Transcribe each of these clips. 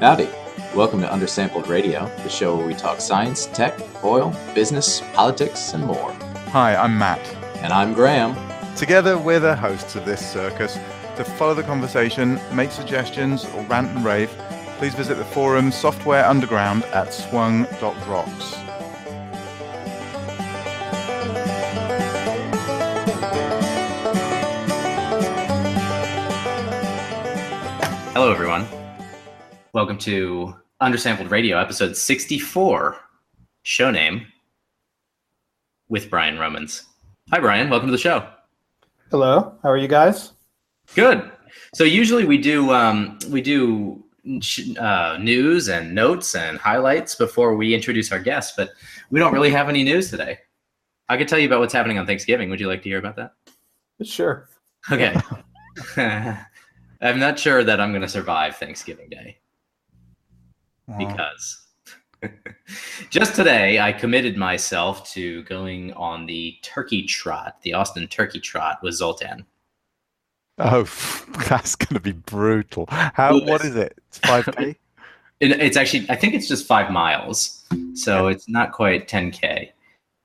Howdy. Welcome to Undersampled Radio, the show where we talk science, tech, oil, business, politics, and more. Hi, I'm Matt. And I'm Graham. Together, we're the hosts of this circus. To follow the conversation, make suggestions, or rant and rave, please visit the forum Software Underground at swung.rocks. Hello, everyone. Welcome to Undersampled Radio, episode 64, show name with Brian Romans. Hi, Brian. Welcome to the show. Hello. How are you guys? Good. So usually we do um, we do uh, news and notes and highlights before we introduce our guests, but we don't really have any news today. I could tell you about what's happening on Thanksgiving. Would you like to hear about that? Sure. Okay. I'm not sure that I'm going to survive Thanksgiving Day Uh-huh. because just today I committed myself to going on the turkey trot, the Austin turkey trot with Zoltan. Oh, that's going to be brutal. How? What is it? It's five k. It's actually, I think it's just five miles, so it's not quite 10k.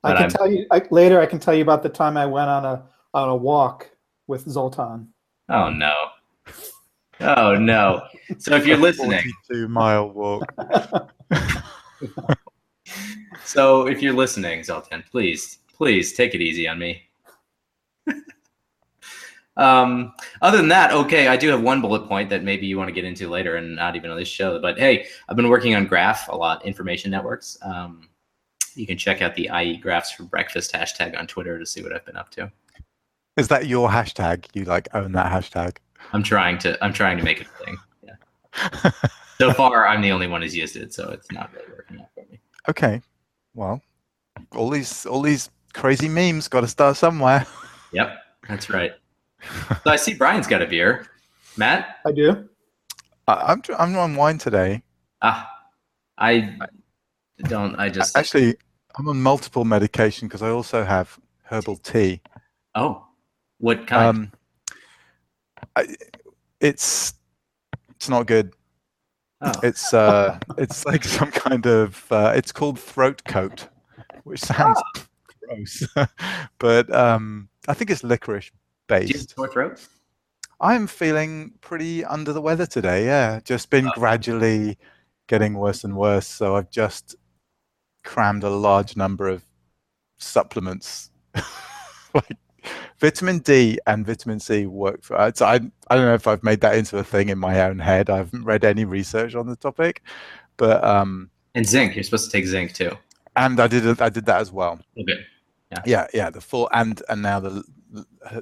I can I'm, tell you I, later. I can tell you about the time I went on a on a walk with Zoltan. Oh no! Oh no! So if you're listening, two mile walk. so if you're listening, Zoltan, please, please take it easy on me. um, other than that, okay, I do have one bullet point that maybe you want to get into later, and not even on this show. But hey, I've been working on Graph a lot, information networks. Um, you can check out the IE Graphs for Breakfast hashtag on Twitter to see what I've been up to. Is that your hashtag? You like own that hashtag? I'm trying to. I'm trying to make it a thing. Yeah. so far, I'm the only one who's used it, so it's not really working out for me. Okay. Well, all these all these crazy memes got to start somewhere. Yep, that's right. So I see Brian's got a beer. Matt, I do. I, I'm I'm on wine today. Ah, I don't. I just actually I'm on multiple medication because I also have herbal tea. Oh, what kind? Um, I, it's it's not good. Oh. It's uh, it's like some kind of uh, it's called throat coat, which sounds oh. gross, but um, I think it's licorice based. sore throat? I'm feeling pretty under the weather today. Yeah, just been oh. gradually getting worse and worse. So I've just crammed a large number of supplements, like vitamin D and vitamin C work for. So I I don't know if I've made that into a thing in my own head. I haven't read any research on the topic, but um. And zinc, you're supposed to take zinc too. And I did I did that as well. Okay. Yeah. Yeah, yeah. The full and and now the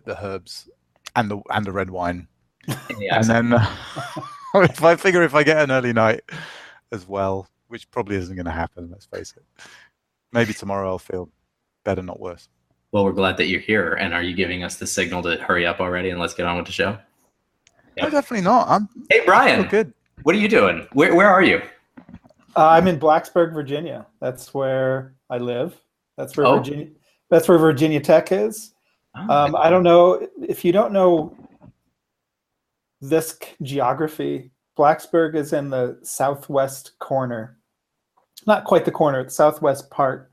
the herbs and the and the red wine. Yeah, and then uh, if I figure if I get an early night as well, which probably isn't going to happen. Let's face it. Maybe tomorrow I'll feel better, not worse. Well, we're glad that you're here. And are you giving us the signal to hurry up already and let's get on with the show? Yep. No, definitely not. I'm. Hey, Brian. good. What are you doing? Where Where are you? Uh, I'm in Blacksburg, Virginia. That's where I live. That's where oh. Virginia. That's where Virginia Tech is. Oh, um, I don't know if you don't know this geography. Blacksburg is in the southwest corner, not quite the corner, the southwest part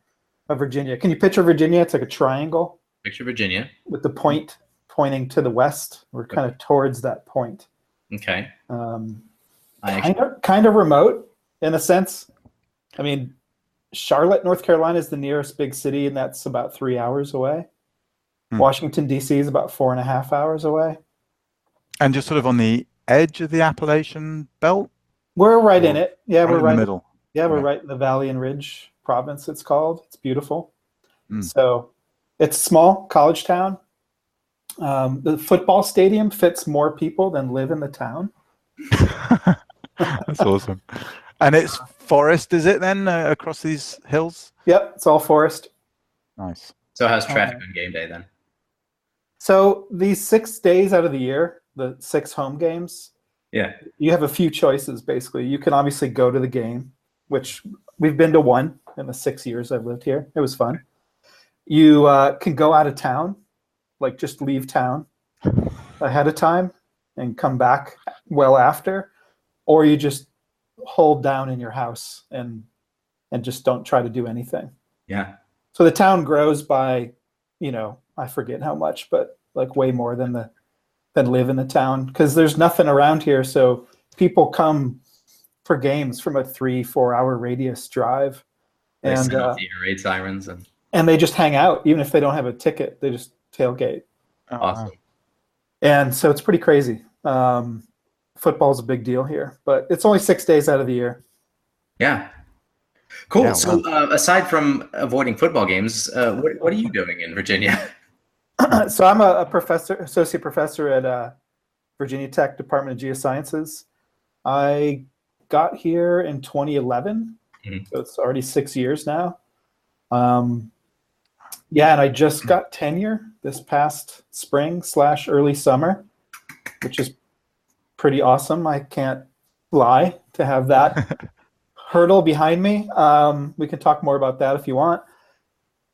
of Virginia. Can you picture Virginia? It's like a triangle. Picture Virginia. With the point pointing to the west. We're kind of towards that point. Okay. Um, kind of kind of remote in a sense. I mean, Charlotte, North Carolina is the nearest big city, and that's about three hours away. Hmm. Washington D.C. is about four and a half hours away. And just sort of on the edge of the Appalachian Belt. We're right in it. Yeah, right we're right in the middle. Yeah, we're right in the Valley and Ridge province. It's called. It's beautiful. Mm. So it's small college town. Um, the football stadium fits more people than live in the town. That's awesome. And it's forest, is it then, uh, across these hills? Yep, it's all forest. Nice. So how's traffic on game day then? So these six days out of the year, the six home games. Yeah. You have a few choices basically. You can obviously go to the game, which we've been to one in the six years I've lived here. It was fun. You uh, can go out of town, like just leave town ahead of time and come back well after, or you just hold down in your house and and just don't try to do anything. Yeah. So the town grows by, you know, I forget how much, but like way more than the than live in the town because there's nothing around here. So people come for games from a three four hour radius drive, and uh, the raid sirens and and they just hang out even if they don't have a ticket. They just tailgate, Oh, awesome. and so it's pretty crazy. Um, football's a big deal here, but it's only six days out of the year. Yeah. Cool. Yeah, so, uh, aside from avoiding football games, uh, what, what are you doing in Virginia? so I'm a, a professor, associate professor at uh, Virginia Tech Department of Geosciences. I got here in 2011, Mhm. so it's already six years now. Um, yeah, and I just got tenure this past spring slash early summer, which is pretty awesome. I can't lie to have that hurdle behind me. Um, we can talk more about that if you want.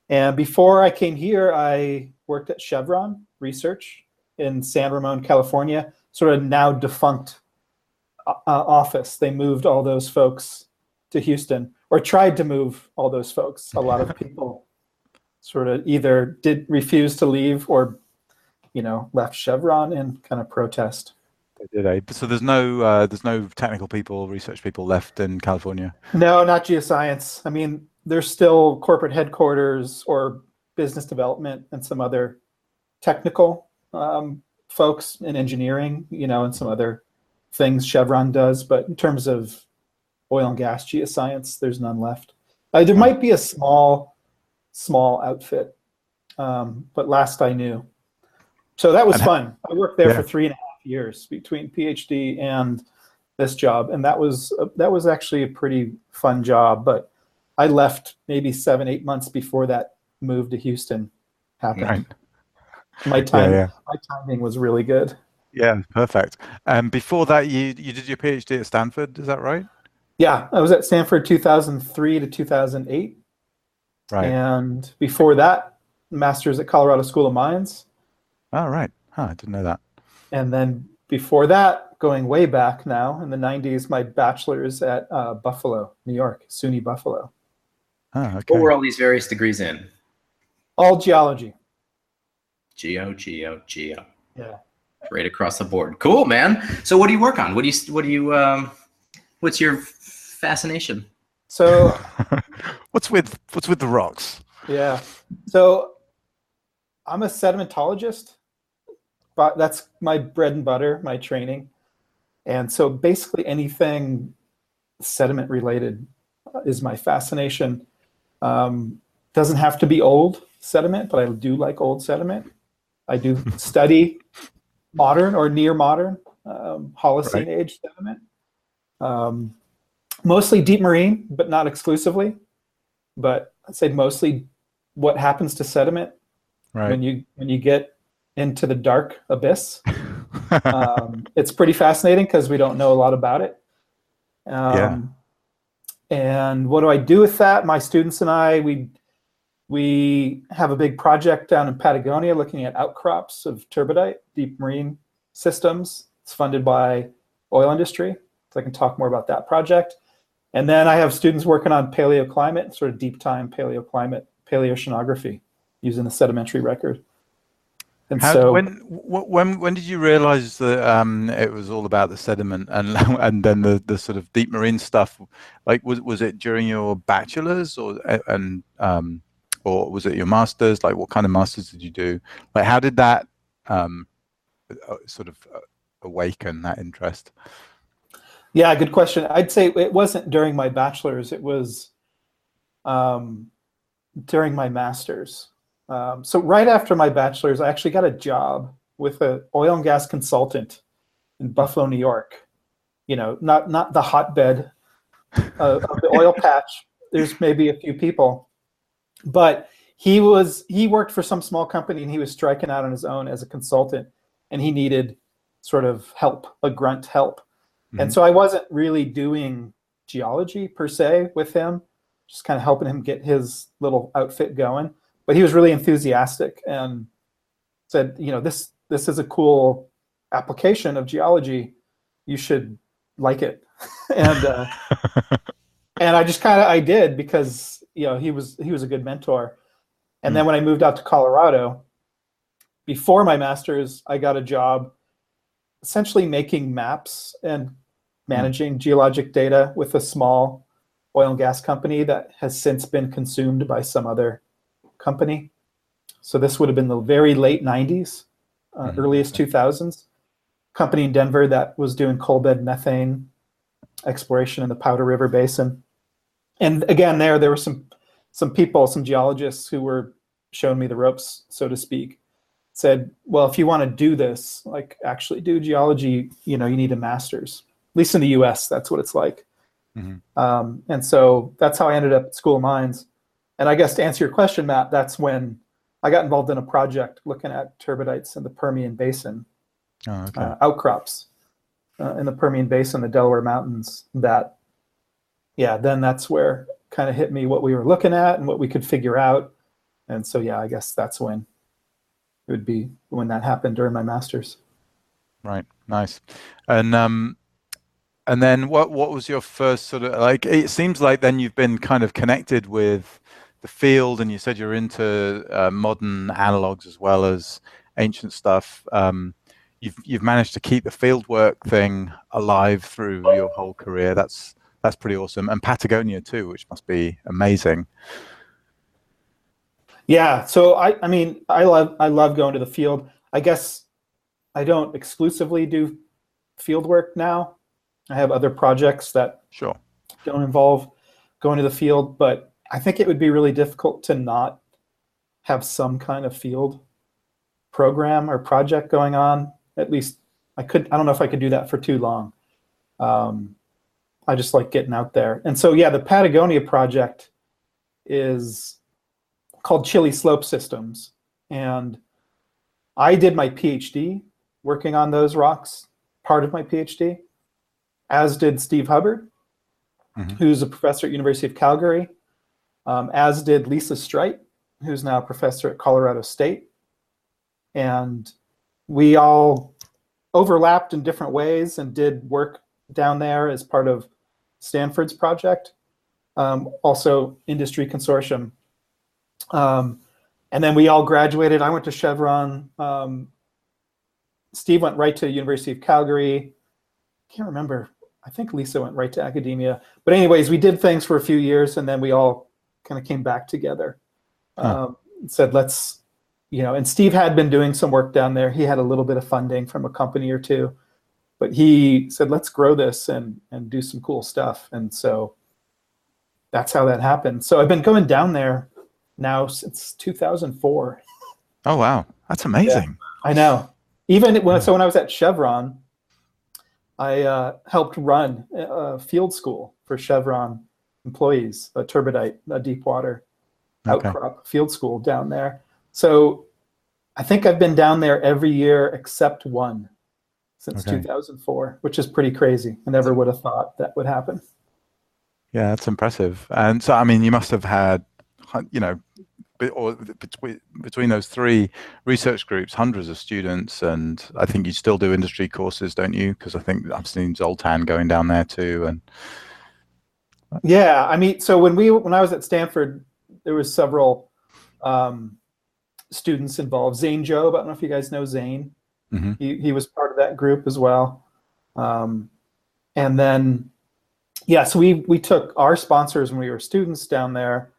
And before I came here, I worked at Chevron Research in San Ramon, California, sort of now defunct uh, office. They moved all those folks to Houston or tried to move all those folks. A lot of people sort of either did refuse to leave or, you know, left Chevron in kind of protest. They did? So there's no uh, there's no technical people, research people left in California. No, not geoscience. I mean, there's still corporate headquarters or business development and some other technical um, folks in engineering, you know, and some other things Chevron does. But in terms of oil and gas geoscience, there's none left. Uh, there might be a small, small outfit, um, but last I knew. So that was fun. I worked there Yeah. for three and a half years between PhD and this job, and that was uh, that was actually a pretty fun job. But I left maybe seven, eight months before that move to Houston happened. Right. My time, Yeah, yeah. my timing was really good. Yeah, perfect. And before that, you you did your PhD at Stanford, is that right? Yeah, I was at Stanford 2003 to 2008, Right. and before that, master's at Colorado School of Mines, Oh, right. Huh, I didn't know that. and then before that, going way back now in the 90s, my bachelor's at uh, Buffalo, New York, SUNY Buffalo, Oh, What were all these various degrees in? all geology. Geo, geo, geo. Yeah. Right across the board. Cool, man. So, what do you work on? What do you? What do you? Um, what's your fascination? So what's with what's with the rocks? Yeah. So I'm a sedimentologist, but that's my bread and butter, my training. And so basically anything sediment related is my fascination. Um, doesn't have to be old sediment, but I do like old sediment. I do study modern or near modern um, Holocene Right. age sediment. Um, mostly deep marine, but not exclusively. But I'd say mostly what happens to sediment Right. when you when you get into the dark abyss. um, it's pretty fascinating because we don't know a lot about it. Um, Yeah. And what do I do with that? My students and I, we we have a big project down in Patagonia looking at outcrops of turbidite, deep marine systems. It's funded by oil industry. So I can talk more about that project. And then I have students working on paleoclimate, sort of deep time paleoclimate, paleoceanography using the sedimentary record. And How, so when when when did you realize that um, it was all about the sediment and and then the, the sort of deep marine stuff? Like was was it during your bachelor's or and um, or was it your master's? Like what kind of masters did you do? Like how did that um, uh, sort of uh, awaken that interest? Yeah, good question. I'd say it wasn't during my bachelor's. It was um, during my master's. Um, so right after my bachelor's, I actually got a job with an oil and gas consultant in Buffalo, New York. You know, not not the hotbed of, of the oil patch. There's maybe a few people, but he was he worked for some small company and he was striking out on his own as a consultant, and he needed sort of help, a grunt help. And so I wasn't really doing geology per se with him, just kind of helping him get his little outfit going. But he was really enthusiastic and said, you know, this this is a cool application of geology. You should like it, and uh, and I just kind of I did because you know he was he was a good mentor. And mm. then when I moved out to Colorado, before my master's, I got a job essentially making maps and managing mm. geologic data with a small oil and gas company that has since been consumed by some other company. So this would have been the very late 90s, uh, mm-hmm. earliest 2000s. Company in Denver that was doing coal bed methane exploration in the Powder River Basin. And again, there there were some some people, some geologists who were showing me the ropes, so to speak. Said, well, if you want to do this, like actually do geology, you know, you need a master's. At least in the U.S., that's what it's like. Mm-hmm. Um, and so that's how I ended up at School of Mines. And I guess to answer your question, Matt, that's when I got involved in a project looking at turbidites in the Permian Basin, oh, okay. uh, outcrops uh, in the Permian Basin, the Delaware Mountains. That, yeah, then that's where kind of hit me what we were looking at and what we could figure out. And so, yeah, I guess that's when it would be when that happened during my master's. Right. Nice. And um, and then what what was your first sort of like? It seems like then you've been kind of connected with the field, and you said you're into uh, modern analogs as well as ancient stuff. Um, you've you've managed to keep the fieldwork thing alive through your whole career. That's that's pretty awesome, and Patagonia too, which must be amazing. Yeah, so I I mean I love I love going to the field. I guess I don't exclusively do field work now. I have other projects that sure don't involve going to the field, but I think it would be really difficult to not have some kind of field program or project going on. At least I could. I don't know if I could do that for too long. Um, I just like getting out there, and so yeah, the Patagonia project is called Chile Slope Systems, and I did my PhD working on those rocks. Part of my PhD, as did Steve Hubbard, mm-hmm. who's a professor at University of Calgary, um, as did Lisa Stright, who's now a professor at Colorado State. And we all overlapped in different ways and did work down there as part of Stanford's project, um, also Industry Consortium. Um, and then we all graduated. I went to Chevron. Um, Steve went right to University of Calgary. I Can't remember I think Lisa went right to academia. But anyways, we did things for a few years, and then we all kind of came back together. Huh. Um, said let's, you know, and Steve had been doing some work down there. He had a little bit of funding from a company or two, but he said let's grow this and and do some cool stuff. And so that's how that happened. So I've been going down there now since 2004. Oh wow, that's amazing. Yeah, I know. Even when so when I was at Chevron I uh, helped run a field school for Chevron employees, a turbidite, a deep water okay. outcrop field school down there. So I think I've been down there every year except one since okay. 2004, which is pretty crazy. I never would have thought that would happen. Yeah, that's impressive. And so, I mean, you must have had, you know, or between between those three research groups, hundreds of students, and I think you still do industry courses, don't you? Because I think I've seen Zoltan going down there too, and yeah, I mean, so when we when I was at Stanford, there was several um, students involved. Zane Jobe, I don't know if you guys know Zane. Mm-hmm. He he was part of that group as well, um, and then yeah, so we we took our sponsors when we were students down there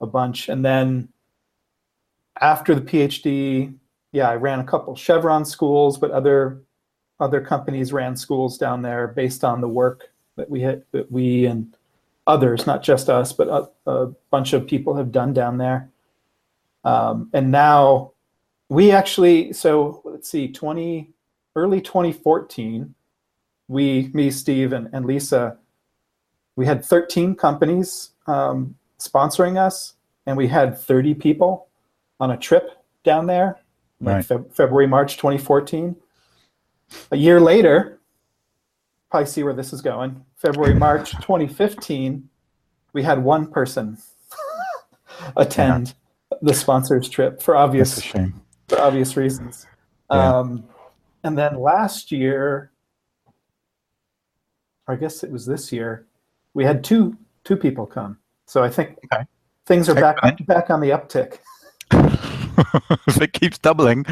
a bunch. And then after the PhD, yeah, I ran a couple Chevron schools, but other other companies ran schools down there based on the work that we had that we and others, not just us, but a, a bunch of people have done down there. Um, and now we actually, so let's see, 20 early 2014, we, me, Steve, and, and Lisa, we had 13 companies um, sponsoring us, and we had 30 people on a trip down there, like right. Fe- February, March 2014. A year later, probably see where this is going. February, March 2015, we had one person attend yeah. the sponsors trip for obvious for obvious reasons. Yeah. Um, and then last year, or I guess it was this year, we had two two people come. So I think Okay. things are back back on the uptick. if it keeps doubling,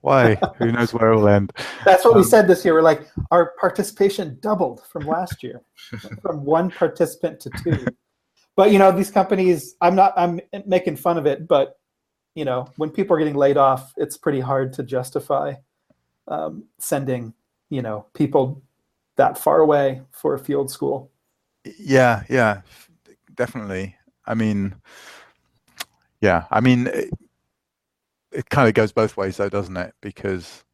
why? Who knows where it will end? That's what we Um, said this year. We're like, our participation doubled from last year, from one participant to two. But you know, these companies, I'm not, I'm making fun of it, but you know, when people are getting laid off, it's pretty hard to justify um, sending, you know, people that far away for a field school. Yeah, yeah, definitely. I mean, yeah, I mean, it, it kind of goes both ways, though, doesn't it? Because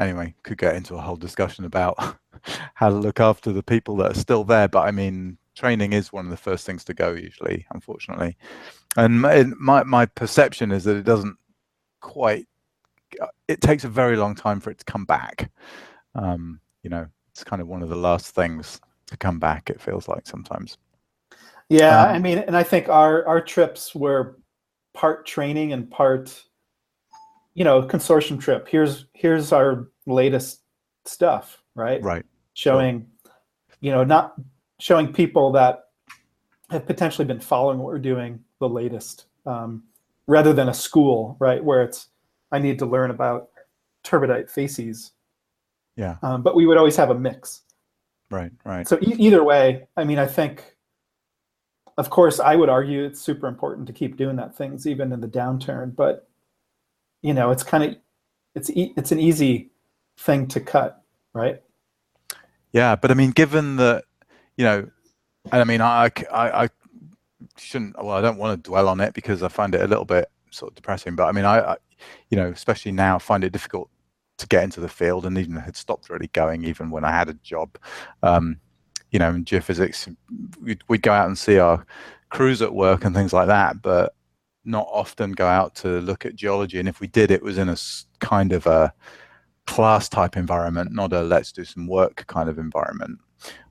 anyway, could get into a whole discussion about how to look after the people that are still there. But I mean, training is one of the first things to go usually, unfortunately. And my my, my perception is that it doesn't quite. uh, It takes a very long time for it to come back. Um, you know, it's kind of one of the last things to come back. It feels like sometimes. Yeah, Um, I mean, and I think our our trips were part training and part, you know, consortium trip. Here's here's our latest stuff, right? Right. Showing, you know, not showing people that have potentially been following what we're doing the latest, um, rather than a school, right, where it's I need to learn about turbidite facies. Yeah. Um, but we would always have a mix. Right. Right. So e- either way, I mean, I think, of course, I would argue it's super important to keep doing that things even in the downturn. But you know, it's kind of it's e- it's an easy thing to cut, right? Yeah, but I mean, given that, you know, and I mean, I, I, I shouldn't. Well, I don't want to dwell on it because I find it a little bit sort of depressing. But I mean, I, I you know, especially now, find it difficult to get into the field, and even had stopped really going, even when I had a job. Um, you know, in geophysics, we'd, we'd go out and see our crews at work and things like that, but not often go out to look at geology. And if we did, it was in a kind of a class type environment, not a let's do some work kind of environment,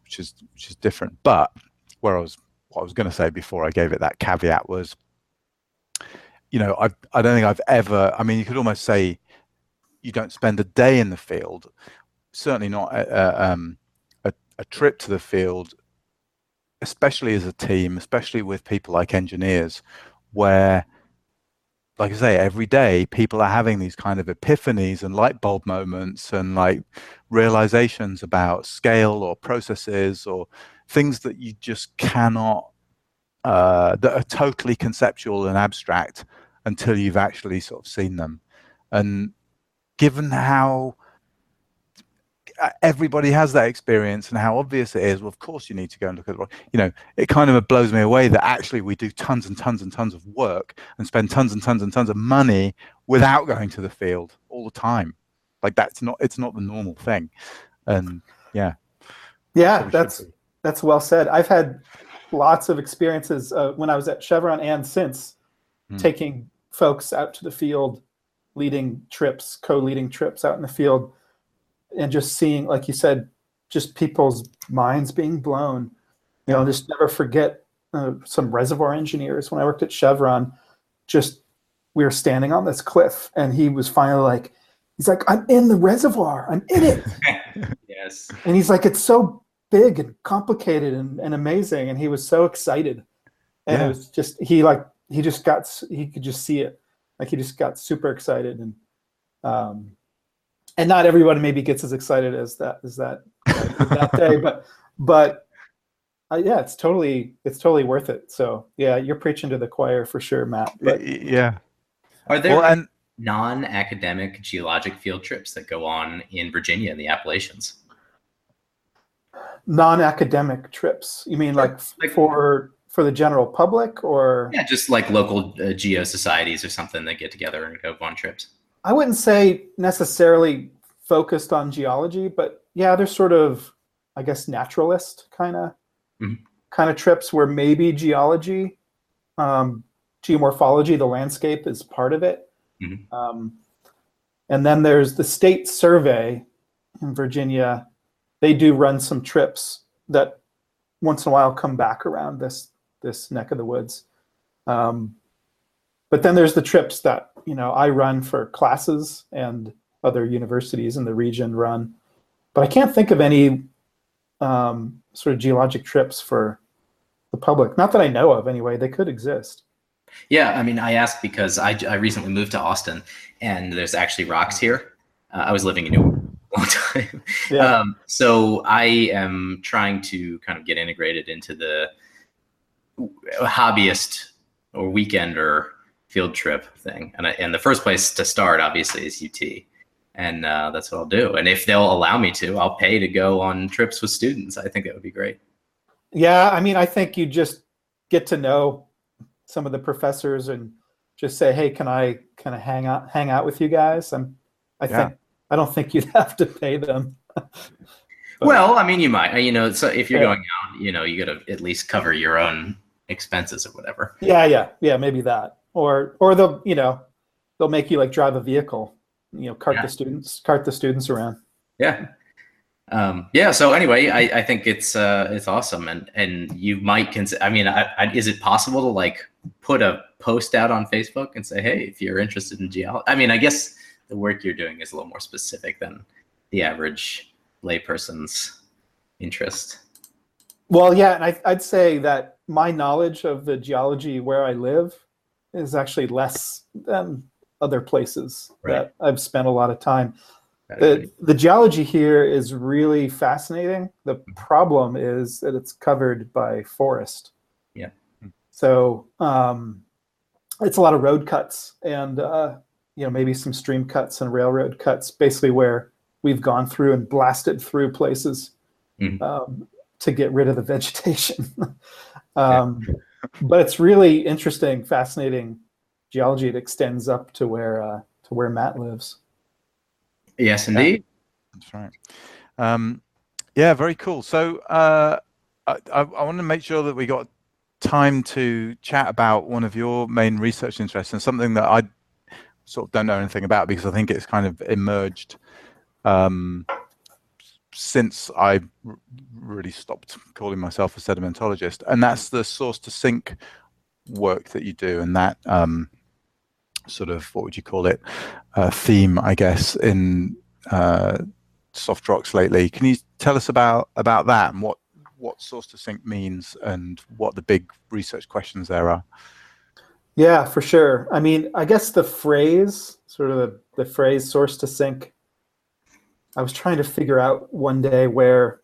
which is which is different. But where I was what I was going to say before I gave it that caveat was, you know, I I don't think I've ever. I mean, you could almost say you don't spend a day in the field, certainly not a, um, a, trip to the field, especially as a team, especially with people like engineers, where like I say, every day people are having these kind of epiphanies and light bulb moments and like realizations about scale or processes or things that you just cannot, uh, that are totally conceptual and abstract until you've actually sort of seen them. And given how everybody has that experience and how obvious it is, well, of course you need to go and look at the rock. You know, it kind of blows me away that actually we do tons and tons and tons of work and spend tons and tons and tons of money without going to the field all the time. Like that's not it's not the normal thing. And yeah. Yeah, that's that's well said. I've had lots of experiences uh, when I was at Chevron and since Hmm. taking folks out to the field, leading trips, co-leading trips out in the field, and just seeing, like you said, just people's minds being blown. You know, just never forget uh, some reservoir engineers when I worked at Chevron. Just we were standing on this cliff, and he was finally like, he's like, "I'm in the reservoir. I'm in it." Yes. and he's like it's so big and complicated and, and amazing and he was so excited and Yeah. it was just he like he just got he could just see it like he just got super excited and um and not everyone maybe gets as excited as that as that that day but but uh, yeah it's totally it's totally worth it so yeah you're preaching to the choir for sure matt but yeah. Are there Well, and non-academic geologic field trips that go on in Virginia in the Appalachians? non-academic trips you mean like Like- for for the general public or Yeah, just like local uh, geo societies or something that get together and go on trips. I wouldn't say necessarily focused on geology, but yeah, there's sort of, I guess, naturalist kind of Mhm. kind of trips where maybe geology, um, geomorphology, the landscape is part of it. Mhm. Um, and then there's the state survey in Virginia. They do run some trips that once in a while come back around this this neck of the woods. Um, but then there's the trips that you know I run for classes and other universities in the region run. But I can't think of any um, sort of geologic trips for the public. Not that I know of, anyway. They could exist. Yeah, I mean, I asked because I, I recently moved to Austin, and there's actually rocks here. Uh, I was living in New York a long time, Yeah. um, so I am trying to kind of get integrated into the hobbyist or weekender field trip thing. And, I, and the first place to start, obviously, is UT. And uh, that's what I'll do. And if they'll allow me to, I'll pay to go on trips with students. I think that would be great. Yeah, I mean, I think you just get to know some of the professors and just say, "Hey, can I kind of hang out hang out with you guys?" I'm, I Yeah. think I don't think you'd have to pay them. But- well, I mean, you might, you know, so if you're Yeah. going out, you know, you got to at least cover your own expenses or whatever. Yeah, yeah, yeah, maybe that, or or they'll you know they'll make you like drive a vehicle, you know, cart Yeah. the students cart the students around. Yeah. Um, yeah. So anyway, I, I think it's uh, it's awesome, and and you might consider. I mean, I, I, is it possible to like put a post out on Facebook and say, hey, if you're interested in geology? I mean, I guess the work you're doing is a little more specific than the average layperson's interest. Well, yeah, and I, I'd say that my knowledge of the geology where I live is actually less than other places Right. that I've spent a lot of time. The, the geology here is really fascinating. The problem is that it's covered by forest. Yeah. So um, it's a lot of road cuts and uh, you know maybe some stream cuts and railroad cuts, basically where we've gone through and blasted through places Mhm. um, to get rid of the vegetation. um, But it's really interesting, fascinating geology. It extends up to where uh, to where Matt lives. yes, indeed. That's right. Um, yeah, very cool. So uh, I, I, I want to make sure that we got time to chat about one of your main research interests and something that I sort of don't know anything about because I think it's kind of emerged um, since I really stopped calling myself a sedimentologist, and that's the source to sink work that you do, and that um, sort of what would you call it uh, theme, I guess, in uh, soft rocks lately. Can you tell us about about that and what what source to sink means and what the big research questions there are? Yeah, for sure. I mean, I guess the phrase, sort of the, the phrase source to sink, I was trying to figure out one day where,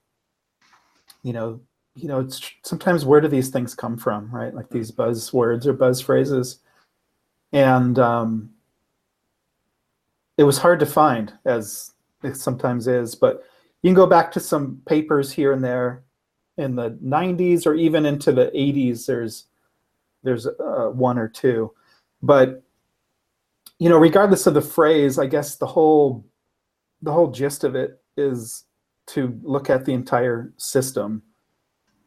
you know, you know, it's sometimes where do these things come from, right? Like these buzzwords or buzz phrases. And um, it was hard to find, as it sometimes is, but you can go back to some papers here and there in the 90s or even into the 80s. There's there's uh, one or two but you know regardless of the phrase i guess the whole the whole gist of it is to look at the entire system.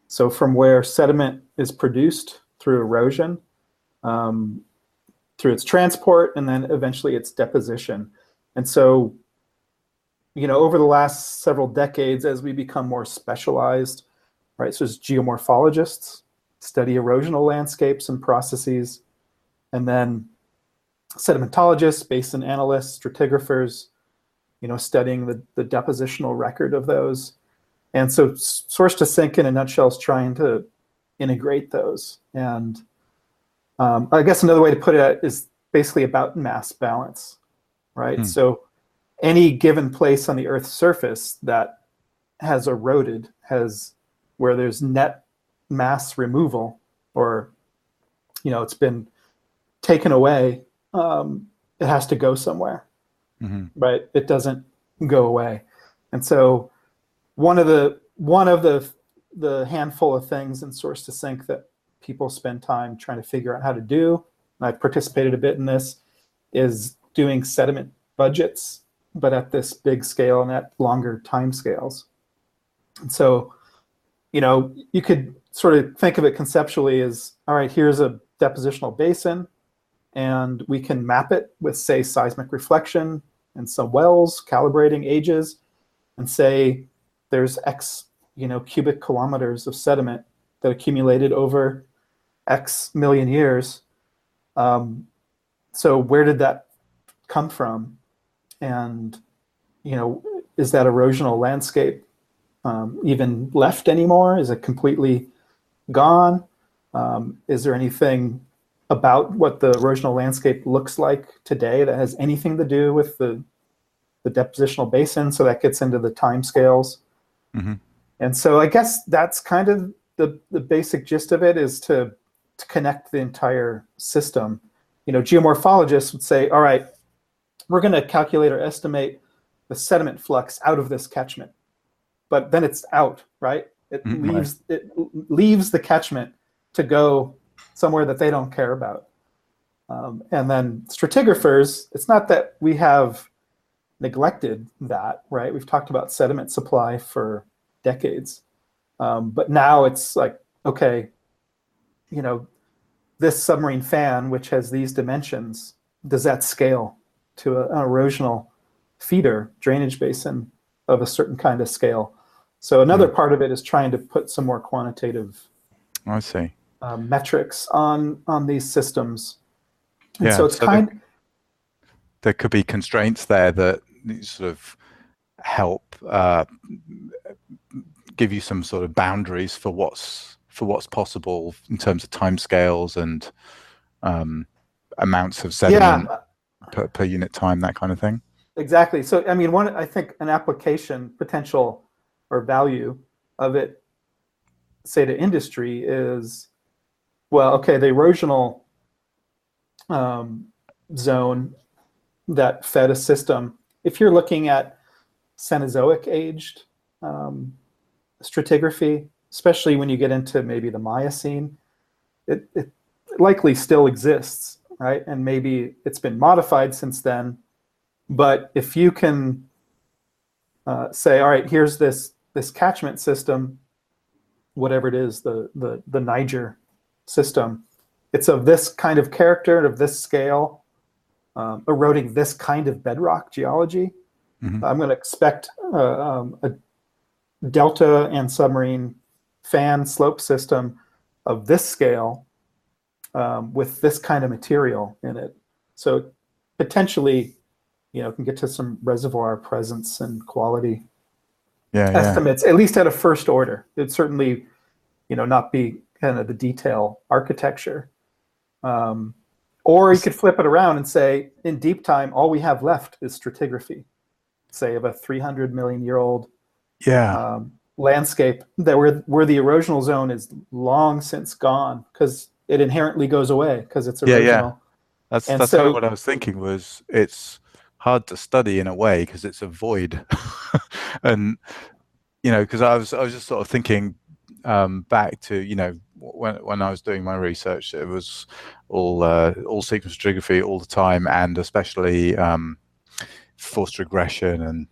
So from where sediment is produced through erosion um, through its transport and then eventually its deposition. And so you know over the last several decades as we become more specialized right so as geomorphologists study erosional landscapes and processes, and then sedimentologists, basin analysts, stratigraphers, you know, studying the, the depositional record of those. And so source to sink in a nutshell is trying to integrate those. And um, I guess another way to put it is basically about mass balance, right? Hmm. So any given place on the Earth's surface that has eroded, has where there's net mass removal or you know it's been taken away um, it has to go somewhere Mhm. right? It doesn't go away. And so one of the one of the the handful of things in source to sink that people spend time trying to figure out how to do and i participated a bit in this is doing sediment budgets but at this big scale and at longer time scales and so you know you could sort of think of it conceptually as all right here's a depositional basin and we can map it with say seismic reflection and some wells calibrating ages and say there's x you know cubic kilometers of sediment that accumulated over x million years um, so where did that come from and you know is that erosional landscape um, even left anymore? Is it completely gone? Um, is there anything about what the erosional landscape looks like today that has anything to do with the the depositional basin? So that gets into the time scales. Mm-hmm. And so I guess that's kind of the, the basic gist of it is to, to connect the entire system. You know, geomorphologists would say, all right, we're going to calculate or estimate the sediment flux out of this catchment. But then it's out, right? It Mhm. leaves it leaves the catchment to go somewhere that they don't care about. Um, and then stratigraphers, it's not that we have neglected that, right? We've talked about sediment supply for decades. Um, but now it's like, okay, you know, this submarine fan, which has these dimensions, does that scale to a, an erosional feeder drainage basin of a certain kind of scale? So another part of it is trying to put some more quantitative I see. Uh, metrics on on these systems. And Yeah, so it's so kind There could be constraints there that sort of help uh, give you some sort of boundaries for what's for what's possible in terms of timescales and um, amounts of sediment yeah, per, per unit time, that kind of thing. Exactly. So, I mean, one, I think an application potential or value of it, say to industry, is well, okay, the erosional um, zone that fed a system, if you're looking at Cenozoic aged um, stratigraphy, especially when you get into maybe the Miocene, it, it likely still exists, right? And maybe it's been modified since then but if you can uh, say, all right, here's this this catchment system, whatever it is, the the the Niger system, it's of this kind of character and of this scale, um, eroding this kind of bedrock geology. Mhm. I'm going to expect uh, um, a delta and submarine fan slope system of this scale um, with this kind of material in it. So potentially you know, can get to some reservoir presence and quality Yeah, yeah. estimates, at least at a first order. It'd certainly, you know, not be kind of the detail architecture. Um, or you could flip it around and say, in deep time, all we have left is stratigraphy, say of a 300 million year old Yeah. um, landscape that where where the erosional zone is long since gone because it inherently goes away because it's erosional. Yeah, yeah. That's and that's kind so- of what I was thinking. Was it's hard to study in a way because it's a void, and you know, because I was I was just sort of thinking um, back to you know when when I was doing my research, it was all uh, all sequence stratigraphy all the time, and especially um, forced regression and.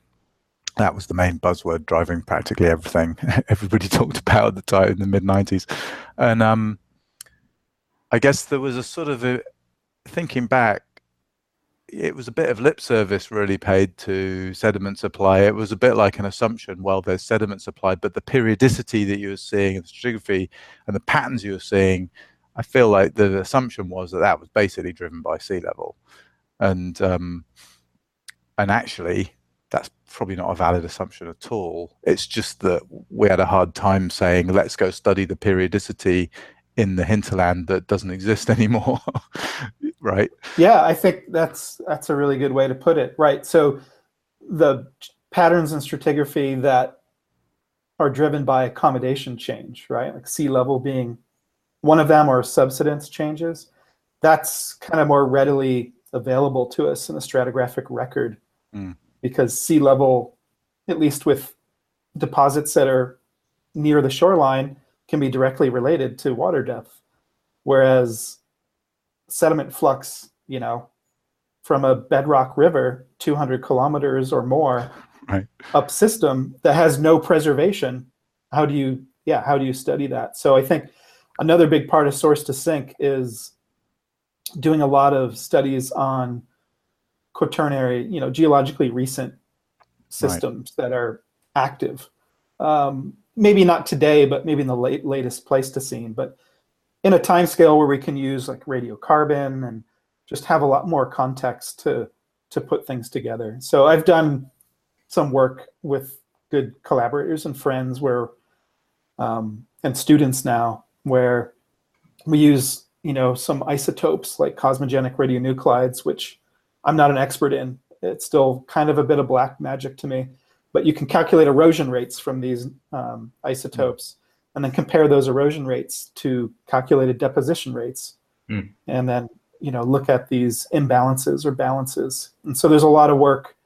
That was the main buzzword driving practically everything everybody talked about at the time in the mid '90s, and um, I guess there was a sort of a thinking back, it was a bit of lip service really paid to sediment supply. It was a bit like an assumption. Well, there's sediment supply, but the periodicity that you were seeing in the stratigraphy and the patterns you were seeing, I feel like the assumption was that that was basically driven by sea level, and um, and actually that's probably not a valid assumption at all. It's just that we had a hard time saying let's go study the periodicity in the hinterland that doesn't exist anymore right Yeah, I think that's that's a really good way to put it. Right. So the patterns in stratigraphy that are driven by accommodation change, right? Like sea level being one of them or subsidence changes, that's kind of more readily available to us in the stratigraphic record Mm. because sea level, at least with deposits that are near the shoreline, can be directly related to water depth. Whereas sediment flux, you know, from a bedrock river 200 kilometers or more Right. up system that has no preservation, how do you, yeah, how do you study that? So I think another big part of source to sink is doing a lot of studies on quaternary, you know, geologically recent systems that are active. Um, maybe not today, but maybe in the late latest Pleistocene, but in a time scale where we can use like radiocarbon and just have a lot more context to to put things together. So I've done some work with good collaborators and friends where um, and students now where we use you know some isotopes like cosmogenic radionuclides, which I'm not an expert in. It's still kind of a bit of black magic to me, but you can calculate erosion rates from these um, isotopes and then compare those erosion rates to calculated deposition rates, mm. and then you know look at these imbalances or balances. And so there's a lot of work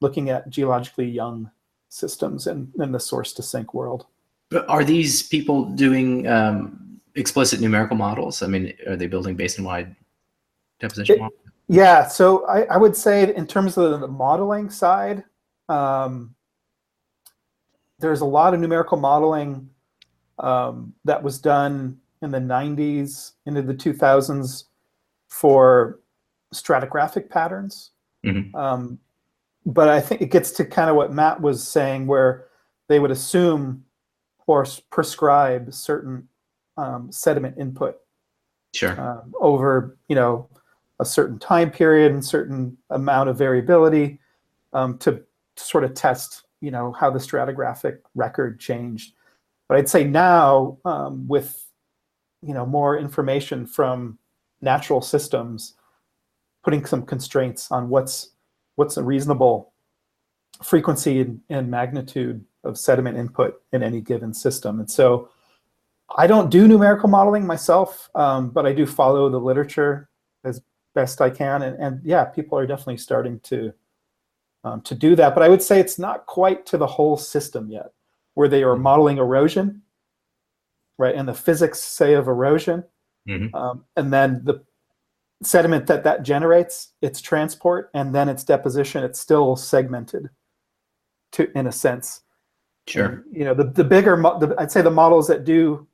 looking at geologically young systems in, in the source to sink world. But are these people doing um, explicit numerical models? I mean, are they building basin-wide deposition it, models? Yeah, so I, I, would say in terms of the modeling side, um, there's a lot of numerical modeling um, that was done in the 90s into the 2000s for stratigraphic patterns. Mm-hmm. Um, but I think it gets to kind of what Matt was saying, where they would assume or prescribe certain um, sediment input sure. um, over, you know, a certain time period and certain amount of variability um, to, to sort of test, you know, how the stratigraphic record changed. But I'd say now um, with, you know, more information from natural systems, putting some constraints on what's what's a reasonable frequency and, and magnitude of sediment input in any given system. And so I don't do numerical modeling myself, um, but I do follow the literature as best I can. And, and yeah, people are definitely starting to um, to do that. But I would say it's not quite to the whole system yet, where they are mm-hmm. modeling erosion, right? And the physics, say, of erosion, mm-hmm. um, and then the sediment that that generates, its transport, and then its deposition, it's still segmented to in a sense. Sure. And, you know, the, the bigger, the, I'd say the models that do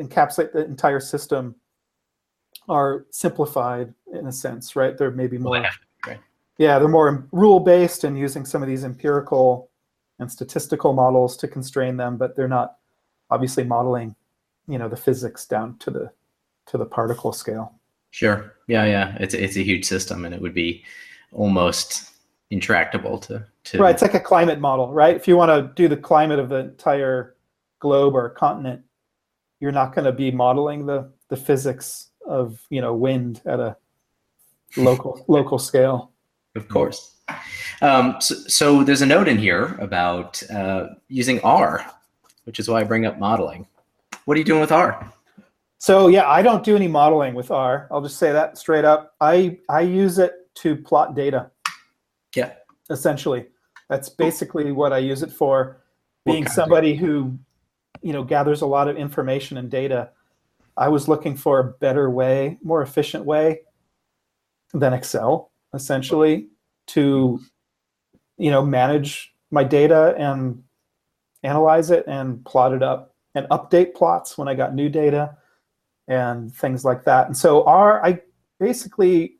encapsulate the entire system are simplified in a sense, right? They're maybe more, well, right. yeah, they're more rule based and using some of these empirical and statistical models to constrain them, but they're not obviously modeling, you know, the physics down to the to the particle scale. Sure. Yeah, yeah. It's it's a huge system, and it would be almost intractable to to. Right. It's like a climate model, right? If you want to do the climate of the entire globe or continent, you're not going to be modeling the the physics of you know wind at a local local scale. Of course. Um, so, so, there's a note in here about uh, using R, which is why I bring up modeling. What are you doing with R? So yeah, I don't do any modeling with R. I'll just say that straight up. I I use it to plot data. Yeah. Essentially, that's basically what I use it for. Being somebody who, you know, gathers a lot of information and data, I was looking for a better way, more efficient way than Excel, essentially, to, you know, manage my data and analyze it and plot it up and update plots when I got new data and things like that. And so R, I basically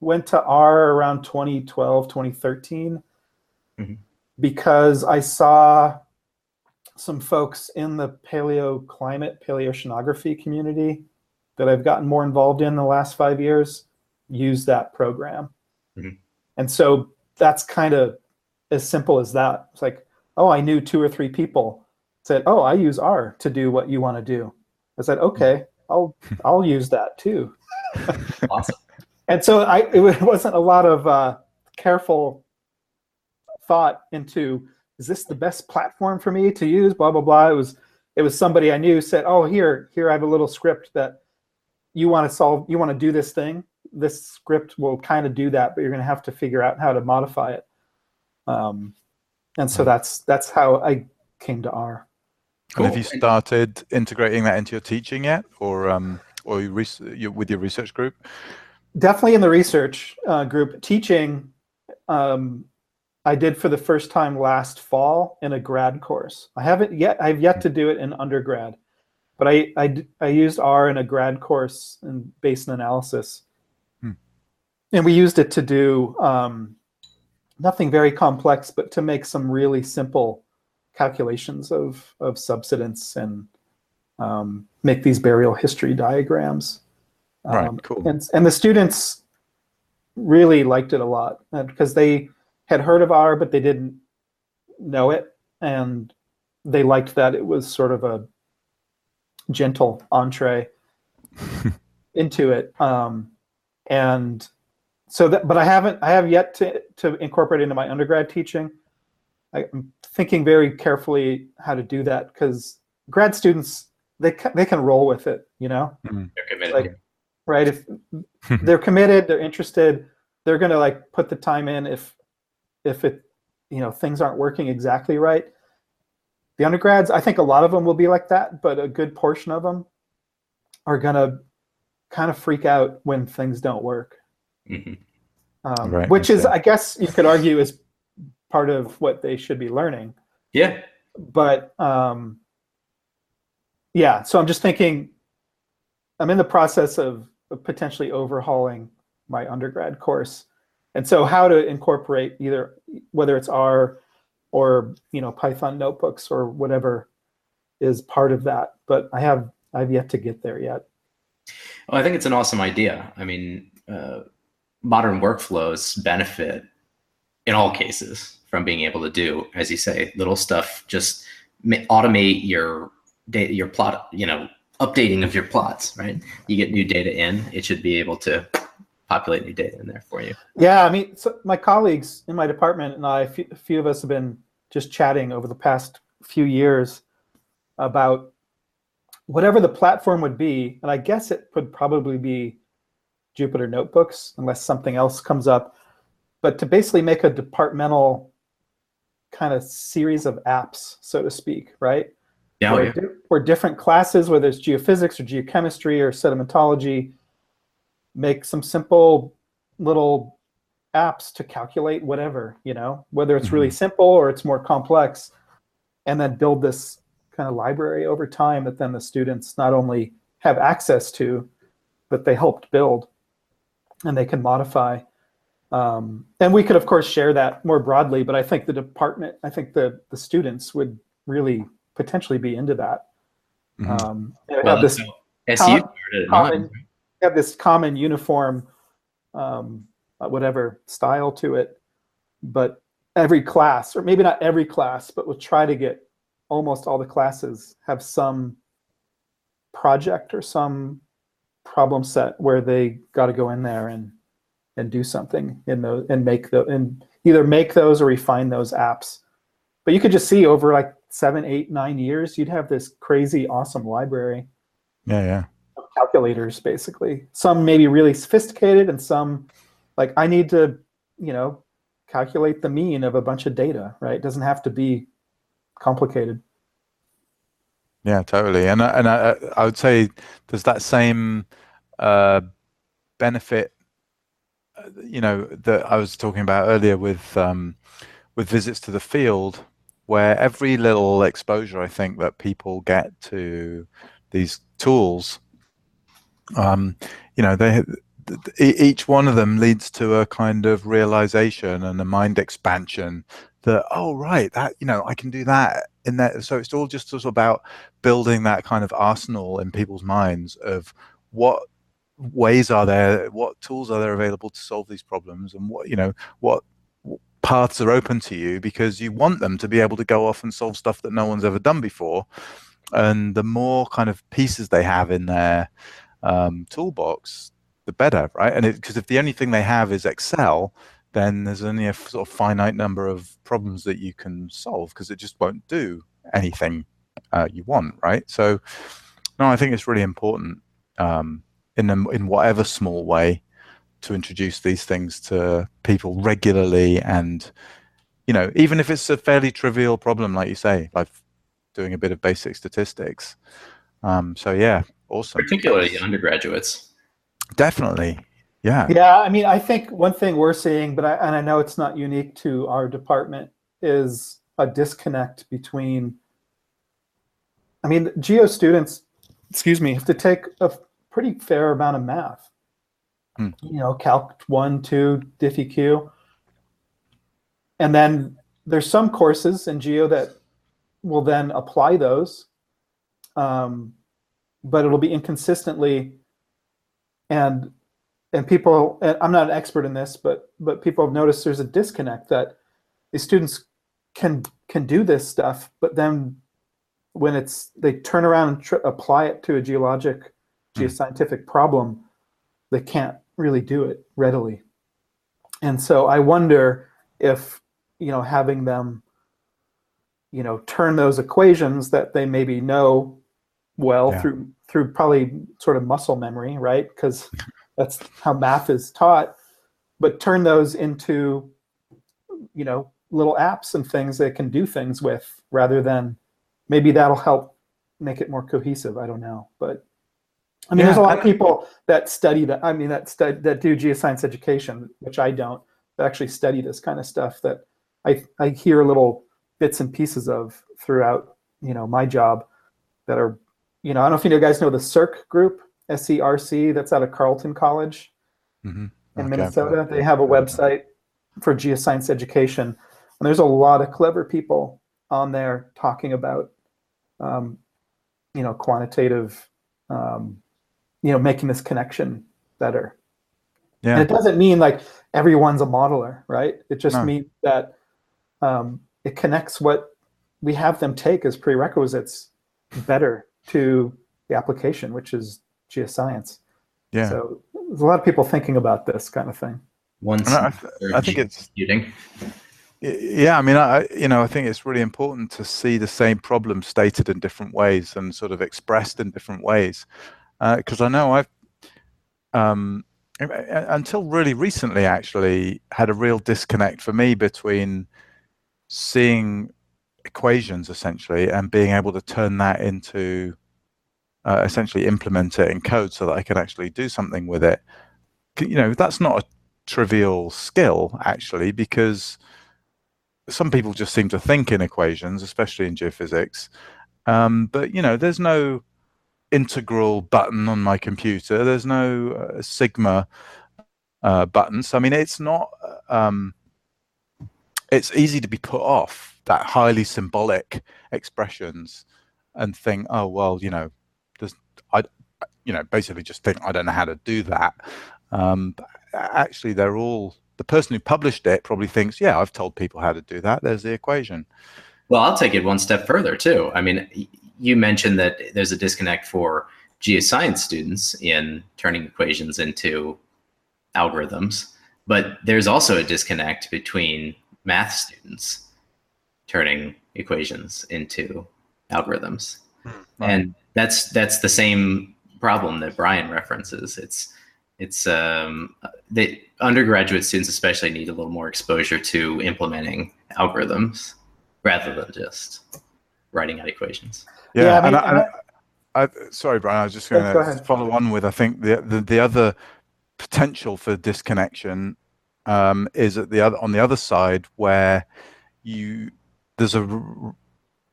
went to R around 2012, 2013 mm-hmm. because I saw some folks in the paleo paleoclimate, paleoceanography community that I've gotten more involved in the last five years use that program. Mm-hmm. And so that's kind of as simple as that. It's like, oh, I knew two or three people said, oh, I use R to do what you want to do. I said, okay, I'll I'll use that too. awesome. And so I it wasn't a lot of uh, careful thought into is this the best platform for me to use? Blah blah blah. It was it was somebody I knew said, oh here here I have a little script that you want to solve you want to do this thing. This script will kind of do that, but you're going to have to figure out how to modify it. Um, and so that's that's how I came to R. Cool. And have you started integrating that into your teaching yet, or um, or you you, with your research group? Definitely in the research uh, group. Teaching, um, I did for the first time last fall in a grad course. I haven't yet. I've yet to do it in undergrad, but I I, I used R in a grad course in basin analysis. And we used it to do um, nothing very complex, but to make some really simple calculations of, of subsidence and um, make these burial history diagrams. Um, right, cool. And, and the students really liked it a lot because they had heard of R, but they didn't know it, and they liked that it was sort of a gentle entree into it. Um, and so that, but I haven't, I have yet to, to incorporate into my undergrad teaching. I, am thinking very carefully how to do that because grad students, they, they can roll with it, you know? Mm-hmm. They're committed. Like, right. If they're committed, they're interested, they're going to like put the time in if, if it, you know, things aren't working exactly right. The undergrads, I think a lot of them will be like that, but a good portion of them are going to kind of freak out when things don't work. Mm-hmm. Um, right, which is, I guess, you could argue is part of what they should be learning. Yeah. But um, yeah, so I'm just thinking, I'm in the process of, of potentially overhauling my undergrad course, and so how to incorporate either whether it's R or you know Python notebooks or whatever is part of that. But I have I've yet to get there yet. Well, I think it's an awesome idea. I mean, uh, modern workflows benefit in all cases from being able to do, as you say, little stuff. Just automate your data, your plot. You know, updating of your plots. Right? You get new data in, it should be able to populate new data in there for you. Yeah, I mean, so my colleagues in my department and I, a few of us have been just chatting over the past few years about whatever the platform would be, and I guess it would probably be Jupyter Notebooks, unless something else comes up. But to basically make a departmental kind of series of apps, so to speak, right? Yeah, where, yeah. Di- where different classes, whether it's geophysics or geochemistry or sedimentology, make some simple little apps to calculate whatever, you know, whether it's really mm-hmm. simple or it's more complex, and then build this kind of library over time that then the students not only have access to, but they helped build and they can modify. Um, and we could, of course, share that more broadly, but I think the department, I think the, the students would really potentially be into that. Mm-hmm. Um, well, have this com- common, have this common uniform, um, whatever style to it, but every class, or maybe not every class, but we'll try to get almost all the classes have some project or some problem set where they got to go in there and and do something in those and make the and either make those or refine those apps. But you could just see over like seven, eight, nine years, you'd have this crazy awesome library. Yeah, yeah. calculators, basically. Some maybe really sophisticated, and some like I need to, you know, calculate the mean of a bunch of data. Right? It doesn't have to be complicated. Yeah, totally. And and I, I would say there's that same uh, benefit, uh, you know, that I was talking about earlier with um, with visits to the field, where every little exposure I think that people get to these tools, um, you know, they each one of them leads to a kind of realization and a mind expansion that oh right that you know i can do that. In that so it's all just about building that kind of arsenal in people's minds of what ways are there what tools are there available to solve these problems and what you know what paths are open to you because you want them to be able to go off and solve stuff that no one's ever done before and the more kind of pieces they have in their um, toolbox the better right and because if the only thing they have is excel then there's only a sort of finite number of problems that you can solve because it just won't do anything uh, you want, right? So, no, I think it's really important um, in a, in whatever small way to introduce these things to people regularly, and you know, even if it's a fairly trivial problem, like you say, like doing a bit of basic statistics. Um, so yeah, awesome. Particularly undergraduates. Definitely, yeah. Yeah. I mean, I think one thing we're seeing, but I, and I know it's not unique to our department, is a disconnect between. I mean, geo students, excuse me, have to take a pretty fair amount of math. Hmm. You know, Calc 1, 2, DiffyQ. And then there's some courses in geo that will then apply those, um, but it'll be inconsistently. And and people and i'm not an expert in this but but people have noticed there's a disconnect that the students can can do this stuff, but then when it's they turn around and tr- apply it to a geologic, Hmm. scientific problem, they can't really do it readily. And so I wonder if you know having them, you know, turn those equations that they maybe know well Yeah. through through probably sort of muscle memory, right? Because that's how math is taught. But turn those into, you know, little apps and things they can do things with, rather than maybe that'll help make it more cohesive. I don't know, but I mean, there's a lot I- of people that study that. I mean, that stud, that do geoscience education, which I don't. That actually study this kind of stuff. That I I hear little bits and pieces of throughout, you know, my job that are, you know, I don't know if you guys know the SERC group, S E R C, that's out of Carleton College Mhm. in Okay, Minnesota. They have a website for geoscience education, and there's a lot of clever people on there talking about, um, you know, quantitative, um, you know, making this connection better. And Yeah. it doesn't mean like everyone's a modeler, right? It just No. means that um, it connects what we have them take as prerequisites better to the application, which is geoscience. Yeah. So there's a lot of people thinking about this kind of thing. One And I, I think it's computing. Yeah, I mean, I I- you know, I think it's really important to see the same problem stated in different ways and sort of expressed in different ways, because I know I've um, until really recently actually had a real disconnect for me between seeing equations essentially and being able to turn that into uh, essentially implement it in code so that I can actually do something with it. You know, that's not a trivial skill actually because some people just seem to think in equations, especially in geophysics. Um, but you know, there's no integral button on my computer. There's no uh, sigma uh, buttons. I mean, it's not. Um, it's easy to be put off that highly symbolic expressions and think, oh well, you know, there's I, you know, basically just think I don't know how to do that. Um, actually, they're all the person who published it probably thinks, yeah, I've told people how to do that. There's the equation. Well, I'll take it one step further too. I mean, you mentioned that there's a disconnect for geoscience students in turning equations into algorithms, but there's also a disconnect between math students turning equations into algorithms. And that's that's the same problem that Brian references. It's it's um, the undergraduate students especially need a little more exposure to implementing algorithms rather than just writing out equations. Yeah, Yeah, I mean, and I, and I, I, sorry, Brian. I was just Yeah, going go to ahead. follow on with. I think the the, the other potential for disconnection um, is at the other on the other side where you there's a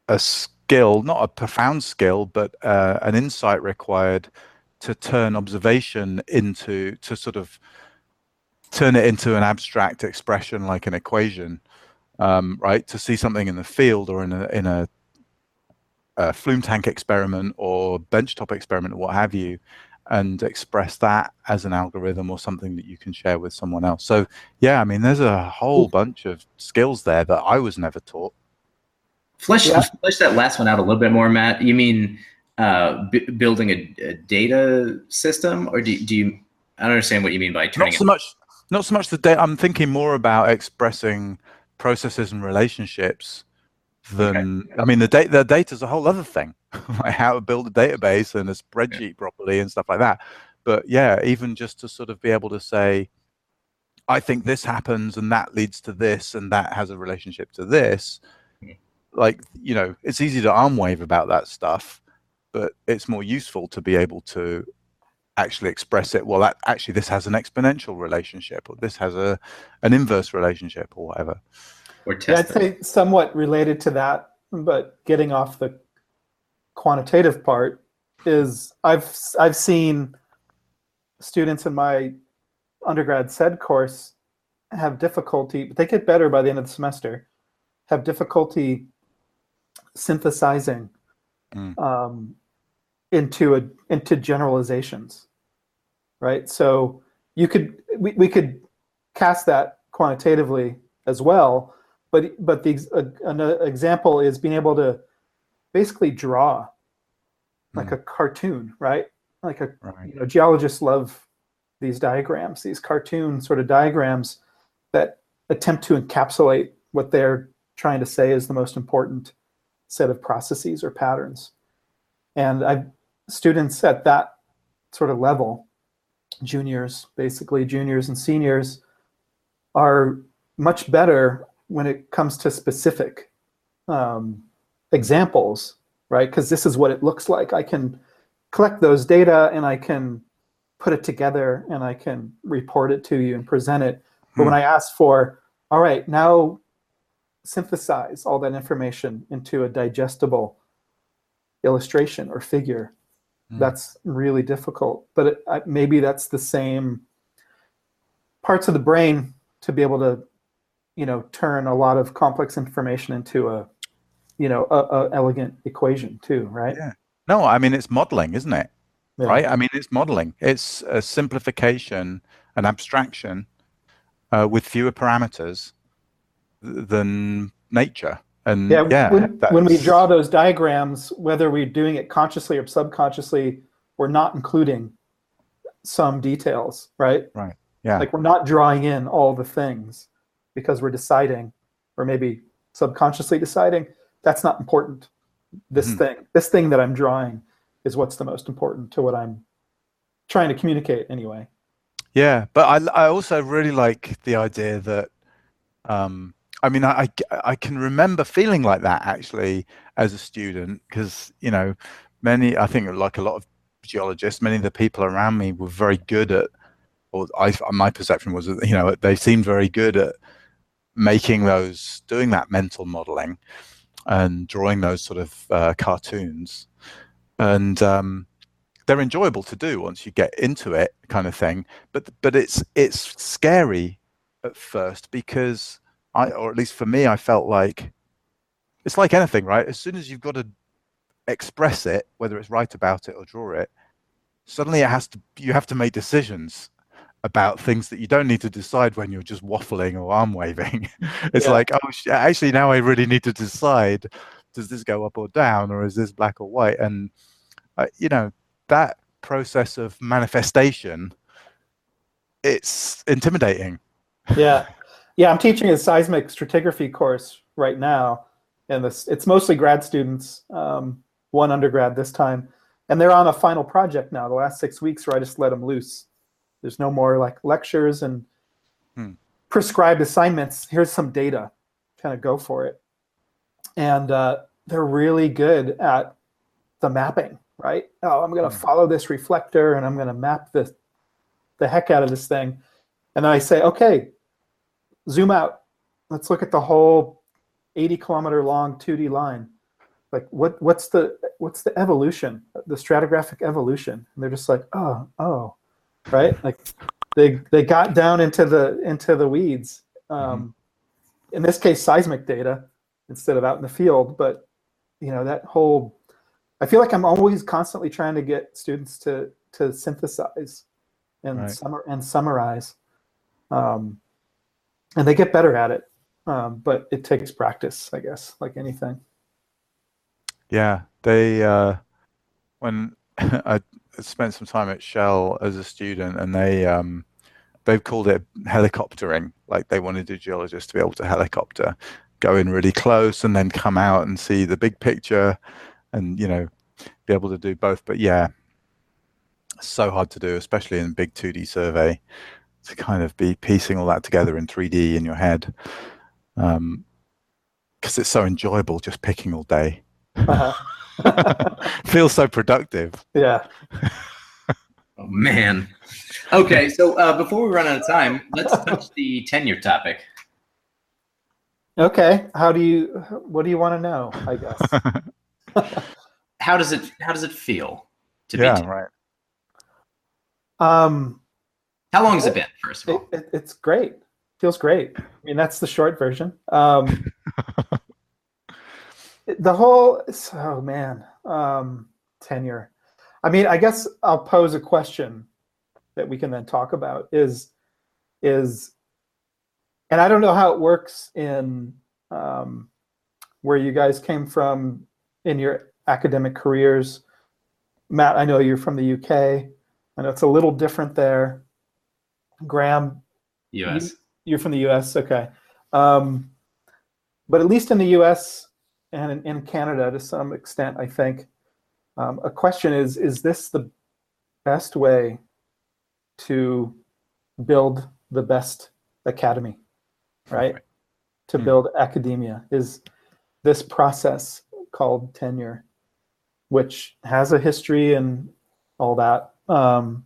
a skill, not a profound skill, but uh, an insight required to turn observation into to sort of turn it into an abstract expression like an equation, um, right? To see something in the field or in a in a a flume tank experiment or benchtop experiment or what have you and express that as an algorithm or something that you can share with someone else so yeah i mean there's a whole bunch of skills there that i was never taught Flesh Yeah. flesh that last one out a little bit more, Matt. You mean uh, b- building a, a data system, or do, do you? I don't understand what you mean by turning not it. so much not so much the data i'm thinking more about expressing processes and relationships than i mean the data the data's a whole other thing like how to build a database and a spreadsheet properly and stuff like that. But yeah even just to sort of be able to say i think this happens and that leads to this and that has a relationship to this Hmm. like you know it's easy to arm wave about that stuff but it's more useful to be able to actually express it well that actually this has an exponential relationship or this has a an inverse relationship or whatever or Yeah, I'd test it? say somewhat related to that, but getting off the quantitative part is I've I've seen students in my undergrad SED course have difficulty, but they get better by the end of the semester, have difficulty synthesizing Mm. um, into a into generalizations, right? So you could we, we could cast that quantitatively as well, but but the uh, an example is being able to basically draw like mm. a cartoon, right? Like a right. you know geologists love these diagrams, these cartoon sort of diagrams that attempt to encapsulate what they're trying to say is the most important set of processes or patterns. And I've students at that sort of level, juniors, basically juniors and seniors, are much better when it comes to specific um, examples, right? Because this is what it looks like. I can collect those data and I can put it together and I can report it to you and present it. But hmm. when I ask for, all right, now synthesize all that information into a digestible illustration or figure, mm. that's really difficult. But it, maybe that's the same parts of the brain to be able to, you know, turn a lot of complex information into a, you know, a, a elegant equation too, right? Yeah. No, I mean it's modeling, isn't it? Yeah. Right. I mean it's modeling. It's a simplification, an abstraction, uh, with fewer parameters than nature. And yeah, yeah when, when, we draw those diagrams, whether we're doing it consciously or subconsciously, we're not including some details, right? Right. Yeah. Like we're not drawing in all the things because we're deciding, or maybe subconsciously deciding, that's not important. This mm-hmm. thing, this thing that I'm drawing is what's the most important to what I'm trying to communicate anyway. Yeah, but I I also really like the idea that um, I mean, I, I can remember feeling like that actually as a student because, you know, many, I think like a lot of geologists, many of the people around me were very good at, or I, my perception was that, you know, they seemed very good at making those, doing that mental modeling and drawing those sort of uh, cartoons. And, um, they're enjoyable to do once you get into it kind of thing but but it's it's scary at first because I, or at least for me, I felt like it's like anything, right? As soon as you've got to express it, whether it's write about it or draw it, suddenly it has to. You have to make decisions about things that you don't need to decide when you're just waffling or arm waving. it's yeah. like, oh, actually, now I really need to decide: does this go up or down, or is this black or white? And uh, you know that process of manifestation, it's intimidating. Yeah. Yeah, I'm teaching a seismic stratigraphy course right now, and this it's mostly grad students, um, one undergrad this time, and they're on a final project now. The last six weeks, where I just let them loose. There's no more like lectures and hmm. prescribed assignments. Here's some data, kind of go for it, and uh, they're really good at the mapping. Right? Oh, I'm going to hmm. follow this reflector, and I'm going to map the the heck out of this thing, and then I say, okay, zoom out. Let's look at the whole 80 kilometer long 2D line. Like what what's the what's the evolution, the stratigraphic evolution? And they're just like, oh, oh, right? Like they they got down into the into the weeds. Um, mm-hmm. In this case, seismic data instead of out in the field. But you know that whole, I feel like I'm always constantly trying to get students to to synthesize and right. summer and summarize. Um, and they get better at it. Um, but it takes practice, I guess, like anything. Yeah, they uh, when I spent some time at Shell as a student, and they um, they've called it helicoptering. Like they wanted a geologist to be able to helicopter, go in really close, and then come out and see the big picture, and you know, be able to do both. But yeah, so hard to do, especially in big 2D survey to kind of be piecing all that together in 3D in your head. Because um, it's so enjoyable just picking all day. Uh-huh. Feels so productive. Yeah. oh, man. Okay, so uh, before we run out of time, let's touch the tenure topic. Okay, how do you? What do you want to know? I guess. how does it? How does it feel to yeah, be? Yeah, right. Um, how long has it been, first of all? It, it, it's great. Feels great. I mean, that's the short version. Um, the whole, oh man, um, tenure. I mean, I guess I'll pose a question that we can then talk about is, is, and I don't know how it works in um, where you guys came from in your academic careers. Matt, I know you're from the UK. I know it's a little different there. Graham, U.S. You, are from the U.S. Okay, um, but at least in the U.S. and in, in Canada to some extent, I think um, a question is: Is this the best way to build the best academy, right? right. To mm build academia is this process called tenure, which has a history and all that, um,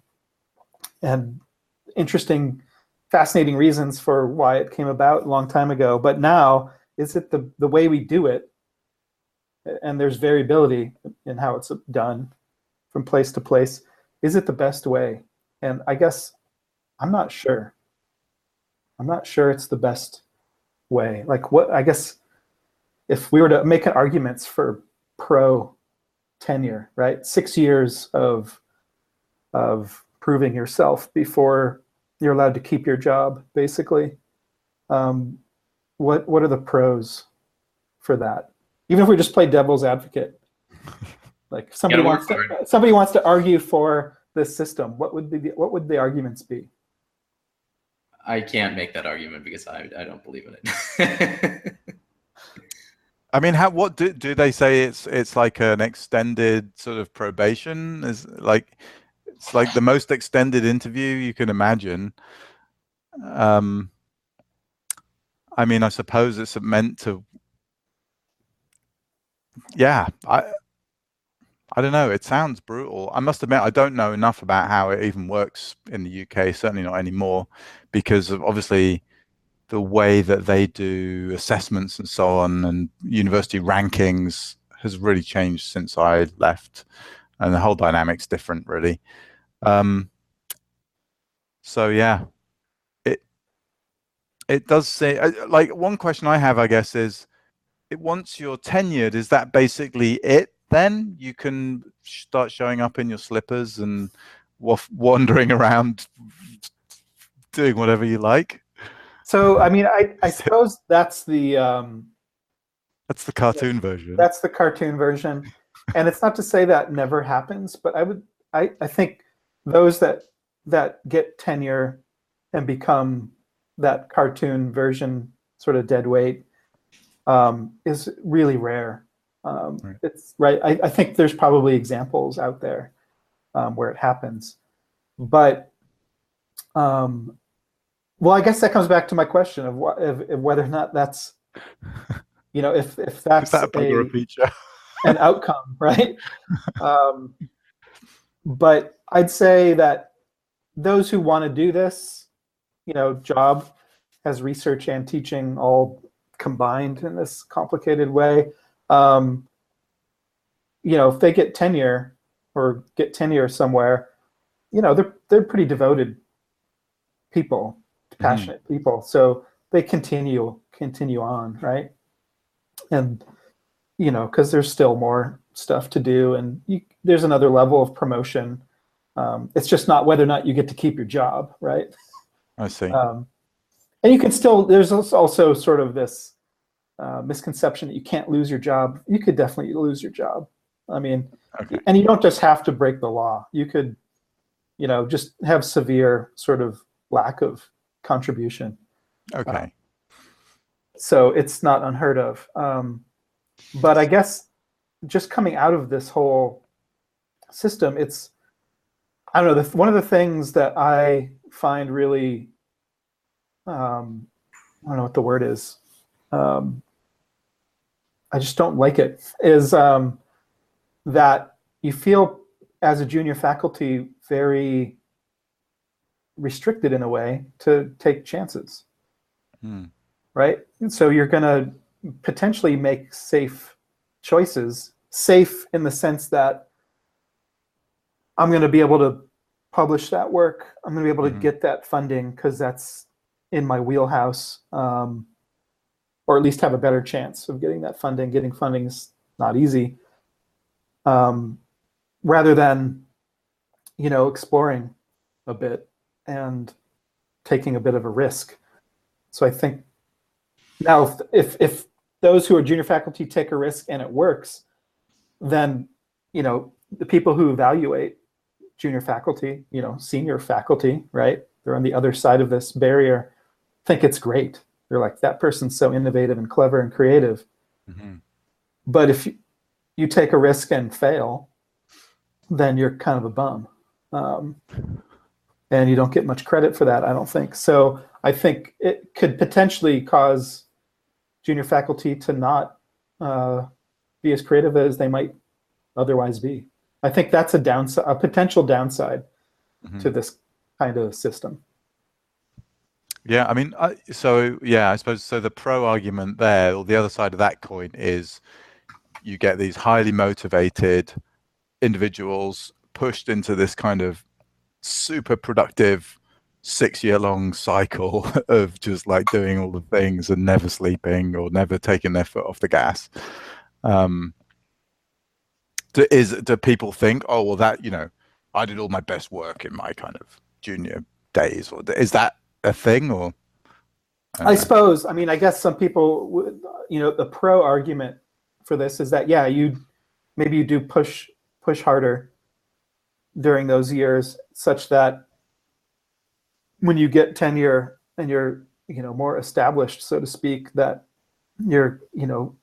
and interesting, fascinating reasons for why it came about a long time ago. But now, is it the the way we do it? And there's variability in how it's done from place to place. Is it the best way? And I guess I'm not sure. I'm not sure it's the best way. Like what I guess if we were to make arguments for pro tenure, right? Six years of of proving yourself before you're allowed to keep your job, basically. Um, what what are the pros for that? Even if we just play devil's advocate, like somebody wants to, somebody wants to argue for this system, what would be the, what would the arguments be? I can't make that argument because I, I don't believe in it. I mean, how what do do they say? It's it's like an extended sort of probation. Is like it's like the most extended interview you can imagine. Um, I mean, I suppose it's meant to. Yeah, I I don't know. It sounds brutal. I must admit, I don't know enough about how it even works in the UK. Certainly not anymore, because of obviously the way that they do assessments and so on, and university rankings has really changed since I left, and the whole dynamic's different, really. Um, so yeah, it it does say uh, like one question I have, I guess, is it once you're tenured, is that basically it? then you can start showing up in your slippers and wandering around doing whatever you like. So, I mean, I, I suppose that's the um, that's the cartoon version. That's the cartoon version, and it's not to say that never happens, but I would I, I think those that that get tenure and become that cartoon version sort of dead weight um, is really rare. Um, right. It's right. I, I, think there's probably examples out there um, where it happens, but um, well, I guess that comes back to my question of, what, of, of whether or not that's you know if if that's that a, a feature an outcome, right? um, but I'd say that those who want to do this, you know, job as research and teaching all combined in this complicated way um, you know, if they get tenure or get tenure somewhere, you know, they're they're pretty devoted people, mm-hmm. passionate mm-hmm. people. So they continue continue on, right? And you know, because there's still more stuff to do, and you, there's another level of promotion. Um, it's just not whether or not you get to keep your job, right? I see. Um, and you can still there's also sort of this uh, misconception that you can't lose your job. You could definitely lose your job. I mean, okay. and you don't just have to break the law. You could, you know, just have severe sort of lack of contribution. Okay. Uh, so it's not unheard of. Um, but I guess just coming out of this whole system, it's I don't know. The, one of the things that I find really, um, I don't know what the word is. Um, I just don't like it is um, that you feel as a junior faculty very restricted in a way to take chances. Hmm. Right? And so you're going to potentially make safe choices, safe in the sense that I'm going to be able to publish that work. I'm going to be able mm-hmm. to get that funding because that's in my wheelhouse. Um, or at least have a better chance of getting that funding. Getting funding is not easy. Um, rather than, you know, exploring a bit and taking a bit of a risk. So I think now if if, if those who are junior faculty take a risk and it works, then you know the people who evaluate junior faculty, you know, senior faculty, right? They're on the other side of this barrier, think it's great. They're like, that person's so innovative and clever and creative. Mm-hmm. But if you, you take a risk and fail, then you're kind of a bum. Um, and you don't get much credit for that, I don't think. So I think it could potentially cause junior faculty to not uh, be as creative as they might otherwise be. I think that's a downside, a potential downside mm-hmm. to this kind of system. Yeah, I mean, I, so yeah, I suppose so. The pro argument there, or the other side of that coin, is you get these highly motivated individuals pushed into this kind of super productive six year long cycle of just like doing all the things and never sleeping or never taking their foot off the gas. Um, do, is do people think, oh well, that you know, I did all my best work in my kind of junior days, or is that a thing, or? I, I suppose. I mean, I guess some people, would, you know, the pro argument for this is that yeah, you maybe you do push push harder during those years, such that when you get tenure and you're you know more established, so to speak, that you're you know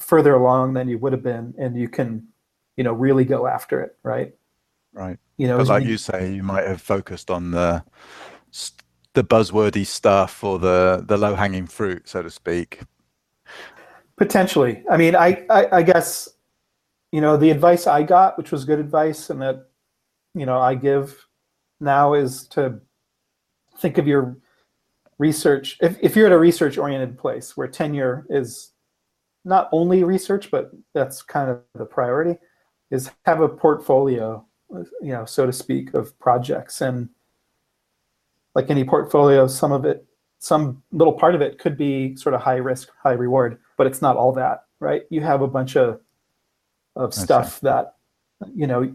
further along than you would have been, and you can you know really go after it right right you know but like you, you say you might have focused on the the buzzwordy stuff or the the low hanging fruit so to speak. Potentially. I mean I, I i guess you know the advice i got which was good advice and that you know i give now is to think of your research. If, if you're at a research oriented place where tenure is not only research but that's kind of the priority is have a portfolio, you know, so to speak, of projects. And like any portfolio, some of it, some little part of it could be sort of high risk, high reward, but it's not all that, right? You have a bunch of of stuff that you know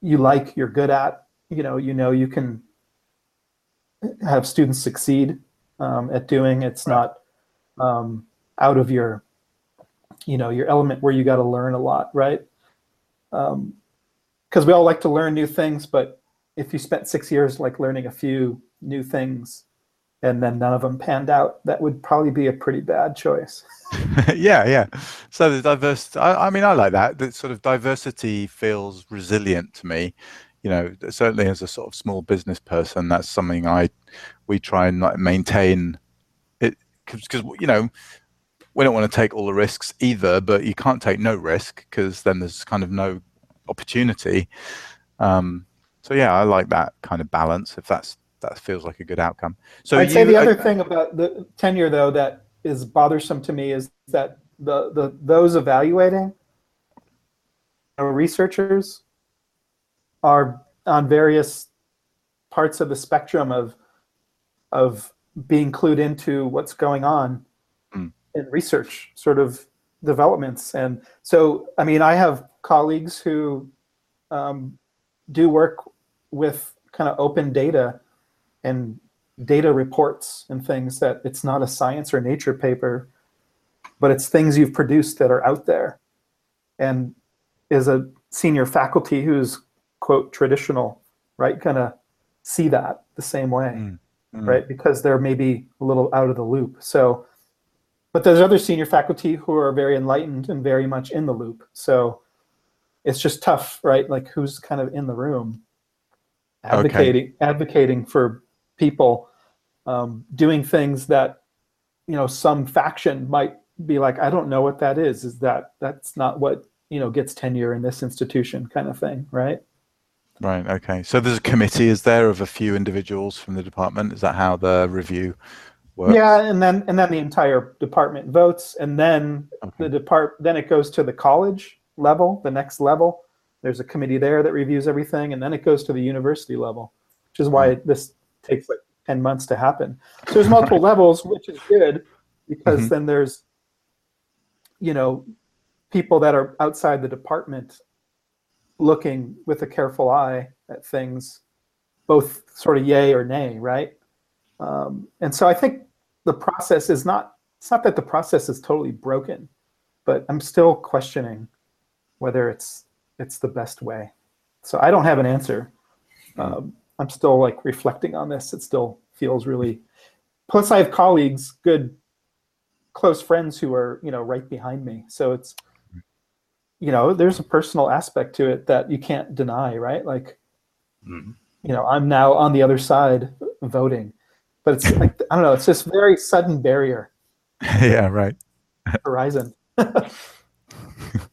you like, you're good at, you know, you know you can have students succeed um, at doing. It's right. not um, out of your you know your element where you got to learn a lot, right? because um, we all like to learn new things, but if you spent six years like learning a few new things and then none of them panned out, that would probably be a pretty bad choice. yeah, yeah. So the diversity, I, I, mean, I like that. The sort of diversity feels resilient to me. You know, certainly as a sort of small business person, that's something I we try and maintain. It because you know we don't want to take all the risks either, but you can't take no risk because then there's kind of no opportunity. Um, so yeah, I like that kind of balance. If that's that feels like a good outcome. So I'd you, say the other thing about the tenure though that is bothersome to me is that the the those evaluating researchers are on various parts of the spectrum of of being clued into what's going on in research sort of developments. And so, I mean, I have colleagues who um, do work with kind of open data and data reports and things that it's not a science or nature paper, but it's things you've produced that are out there. And is a senior faculty who's quote traditional, right, gonna see that the same way, mm, mm. right? Because they're maybe a little out of the loop. So but there's other senior faculty who are very enlightened and very much in the loop. So it's just tough, right? Like who's kind of in the room advocating okay. advocating for people um, doing things that you know some faction might be like, I don't know what that is. Is that that's not what you know gets tenure in this institution, kind of thing, right? Right. Okay. So there's a committee, is there, of a few individuals from the department? Is that how the review works? Yeah, and then and then the entire department votes, and then okay. the depart then it goes to the college level, the next level. There's a committee there that reviews everything, and then it goes to the university level, which is why mm-hmm. this takes like ten months to happen. So there's multiple levels, which is good because mm-hmm. then there's, you know, people that are outside the department looking with a careful eye at things, both sort of yay or nay, right? Um, and so I think the process is not it's not that the process is totally broken, but I'm still questioning whether it's it's the best way. So I don't have an answer. Um, I'm still like reflecting on this. It still feels really. Plus, I have colleagues, good, close friends who are you know right behind me. So it's, you know, there's a personal aspect to it that you can't deny, right? Like, mm-hmm. you know, I'm now on the other side voting, but it's like I don't know. It's this very sudden barrier. yeah. Right. Horizon.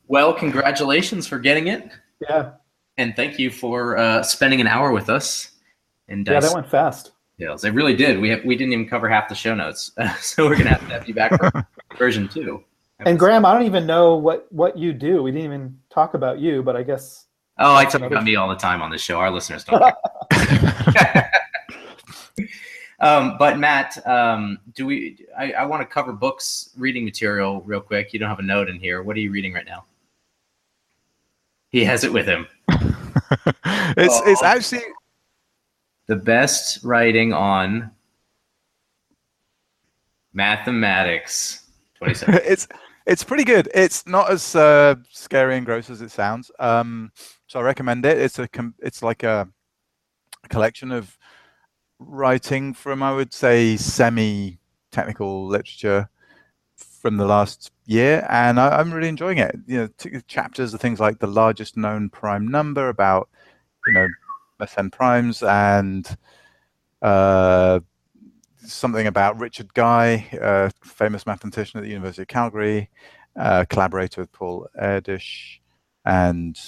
well, congratulations for getting it. Yeah. And thank you for uh, spending an hour with us. And yeah, that went fast. Details. It really did. We have, we didn't even cover half the show notes, so we're gonna have to have you back for version two. And Graham, I don't even know what what you do. We didn't even talk about you, but I guess. Oh, I talk about me all the time on this show. Our listeners don't. um, but Matt, um, do we? I, I want to cover books, reading material, real quick. You don't have a note in here. What are you reading right now? He has it with him. it's it's actually the best writing on mathematics. Twenty-seven. it's it's pretty good. It's not as uh, scary and gross as it sounds. Um, so I recommend it. It's a it's like a collection of writing from I would say semi technical literature from the last year, and I, am really enjoying it. You know, t- chapters are things like the largest known prime number, about you know Mersenne primes, and uh, something about Richard Guy, a famous mathematician at the University of Calgary, uh, collaborator with Paul Erdős, and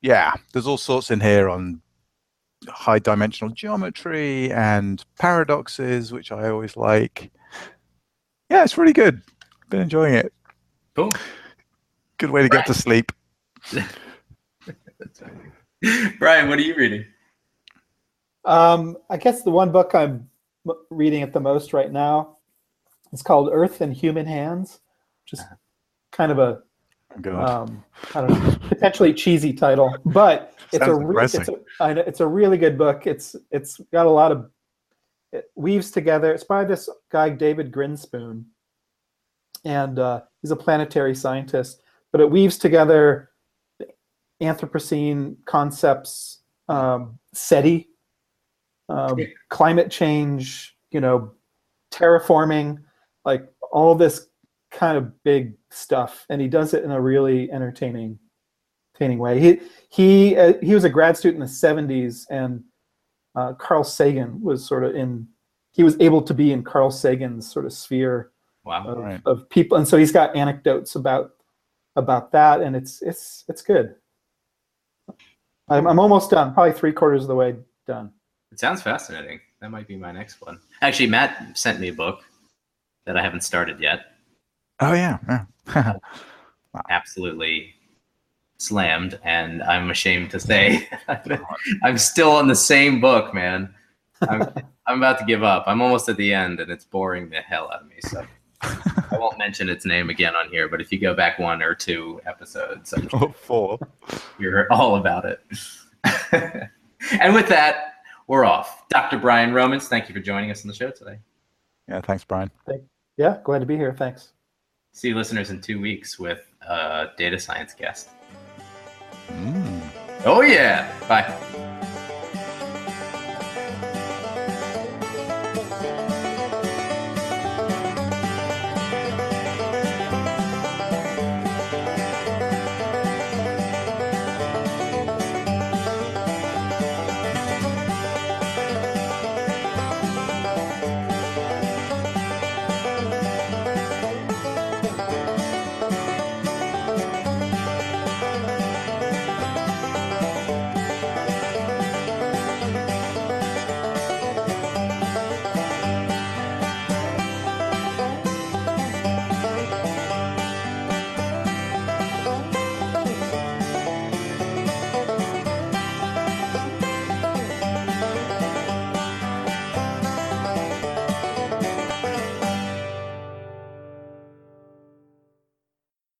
yeah, there's all sorts in here on high dimensional geometry and paradoxes, which I always like. Yeah, it's really good. Been enjoying it. Cool. Good way to Brian. get to sleep. Brian, what are you reading? Um, I guess the one book I'm reading at the most right now is called Earth in Human Hands, just kind of a um, I don't know, potentially cheesy title, but it's a, re- it's a it's a really good book. It's it's got a lot of it weaves together. It's by this guy David Grinspoon, and uh, he's a planetary scientist. But it weaves together Anthropocene concepts, um, SETI, um, climate change, you know, terraforming, like all this kind of big stuff, and he does it in a really entertaining, entertaining way. He he uh, he was a grad student in the '70s, and uh, Carl Sagan was sort of in. He was able to be in Carl Sagan's sort of sphere wow, of, right. of people, and so he's got anecdotes about about that, and it's it's it's good. I'm I'm almost done, probably three quarters of the way done. It sounds fascinating. That might be my next one. Actually, Matt sent me a book that I haven't started yet. Oh yeah, yeah. wow. Absolutely slammed, and I'm ashamed to say I'm still on the same book, man. I'm I'm about to give up. I'm almost at the end, and it's boring the hell out of me. So I won't mention its name again on here, but if you go back one or two episodes, I'm sure oh, four, you're all about it. and with that, we're off. Dr. Brian Romans, thank you for joining us on the show today. Yeah, thanks, Brian. Yeah, glad to be here. Thanks. See you listeners in two weeks with a data science guest. Mm. Oh, yeah. Bye.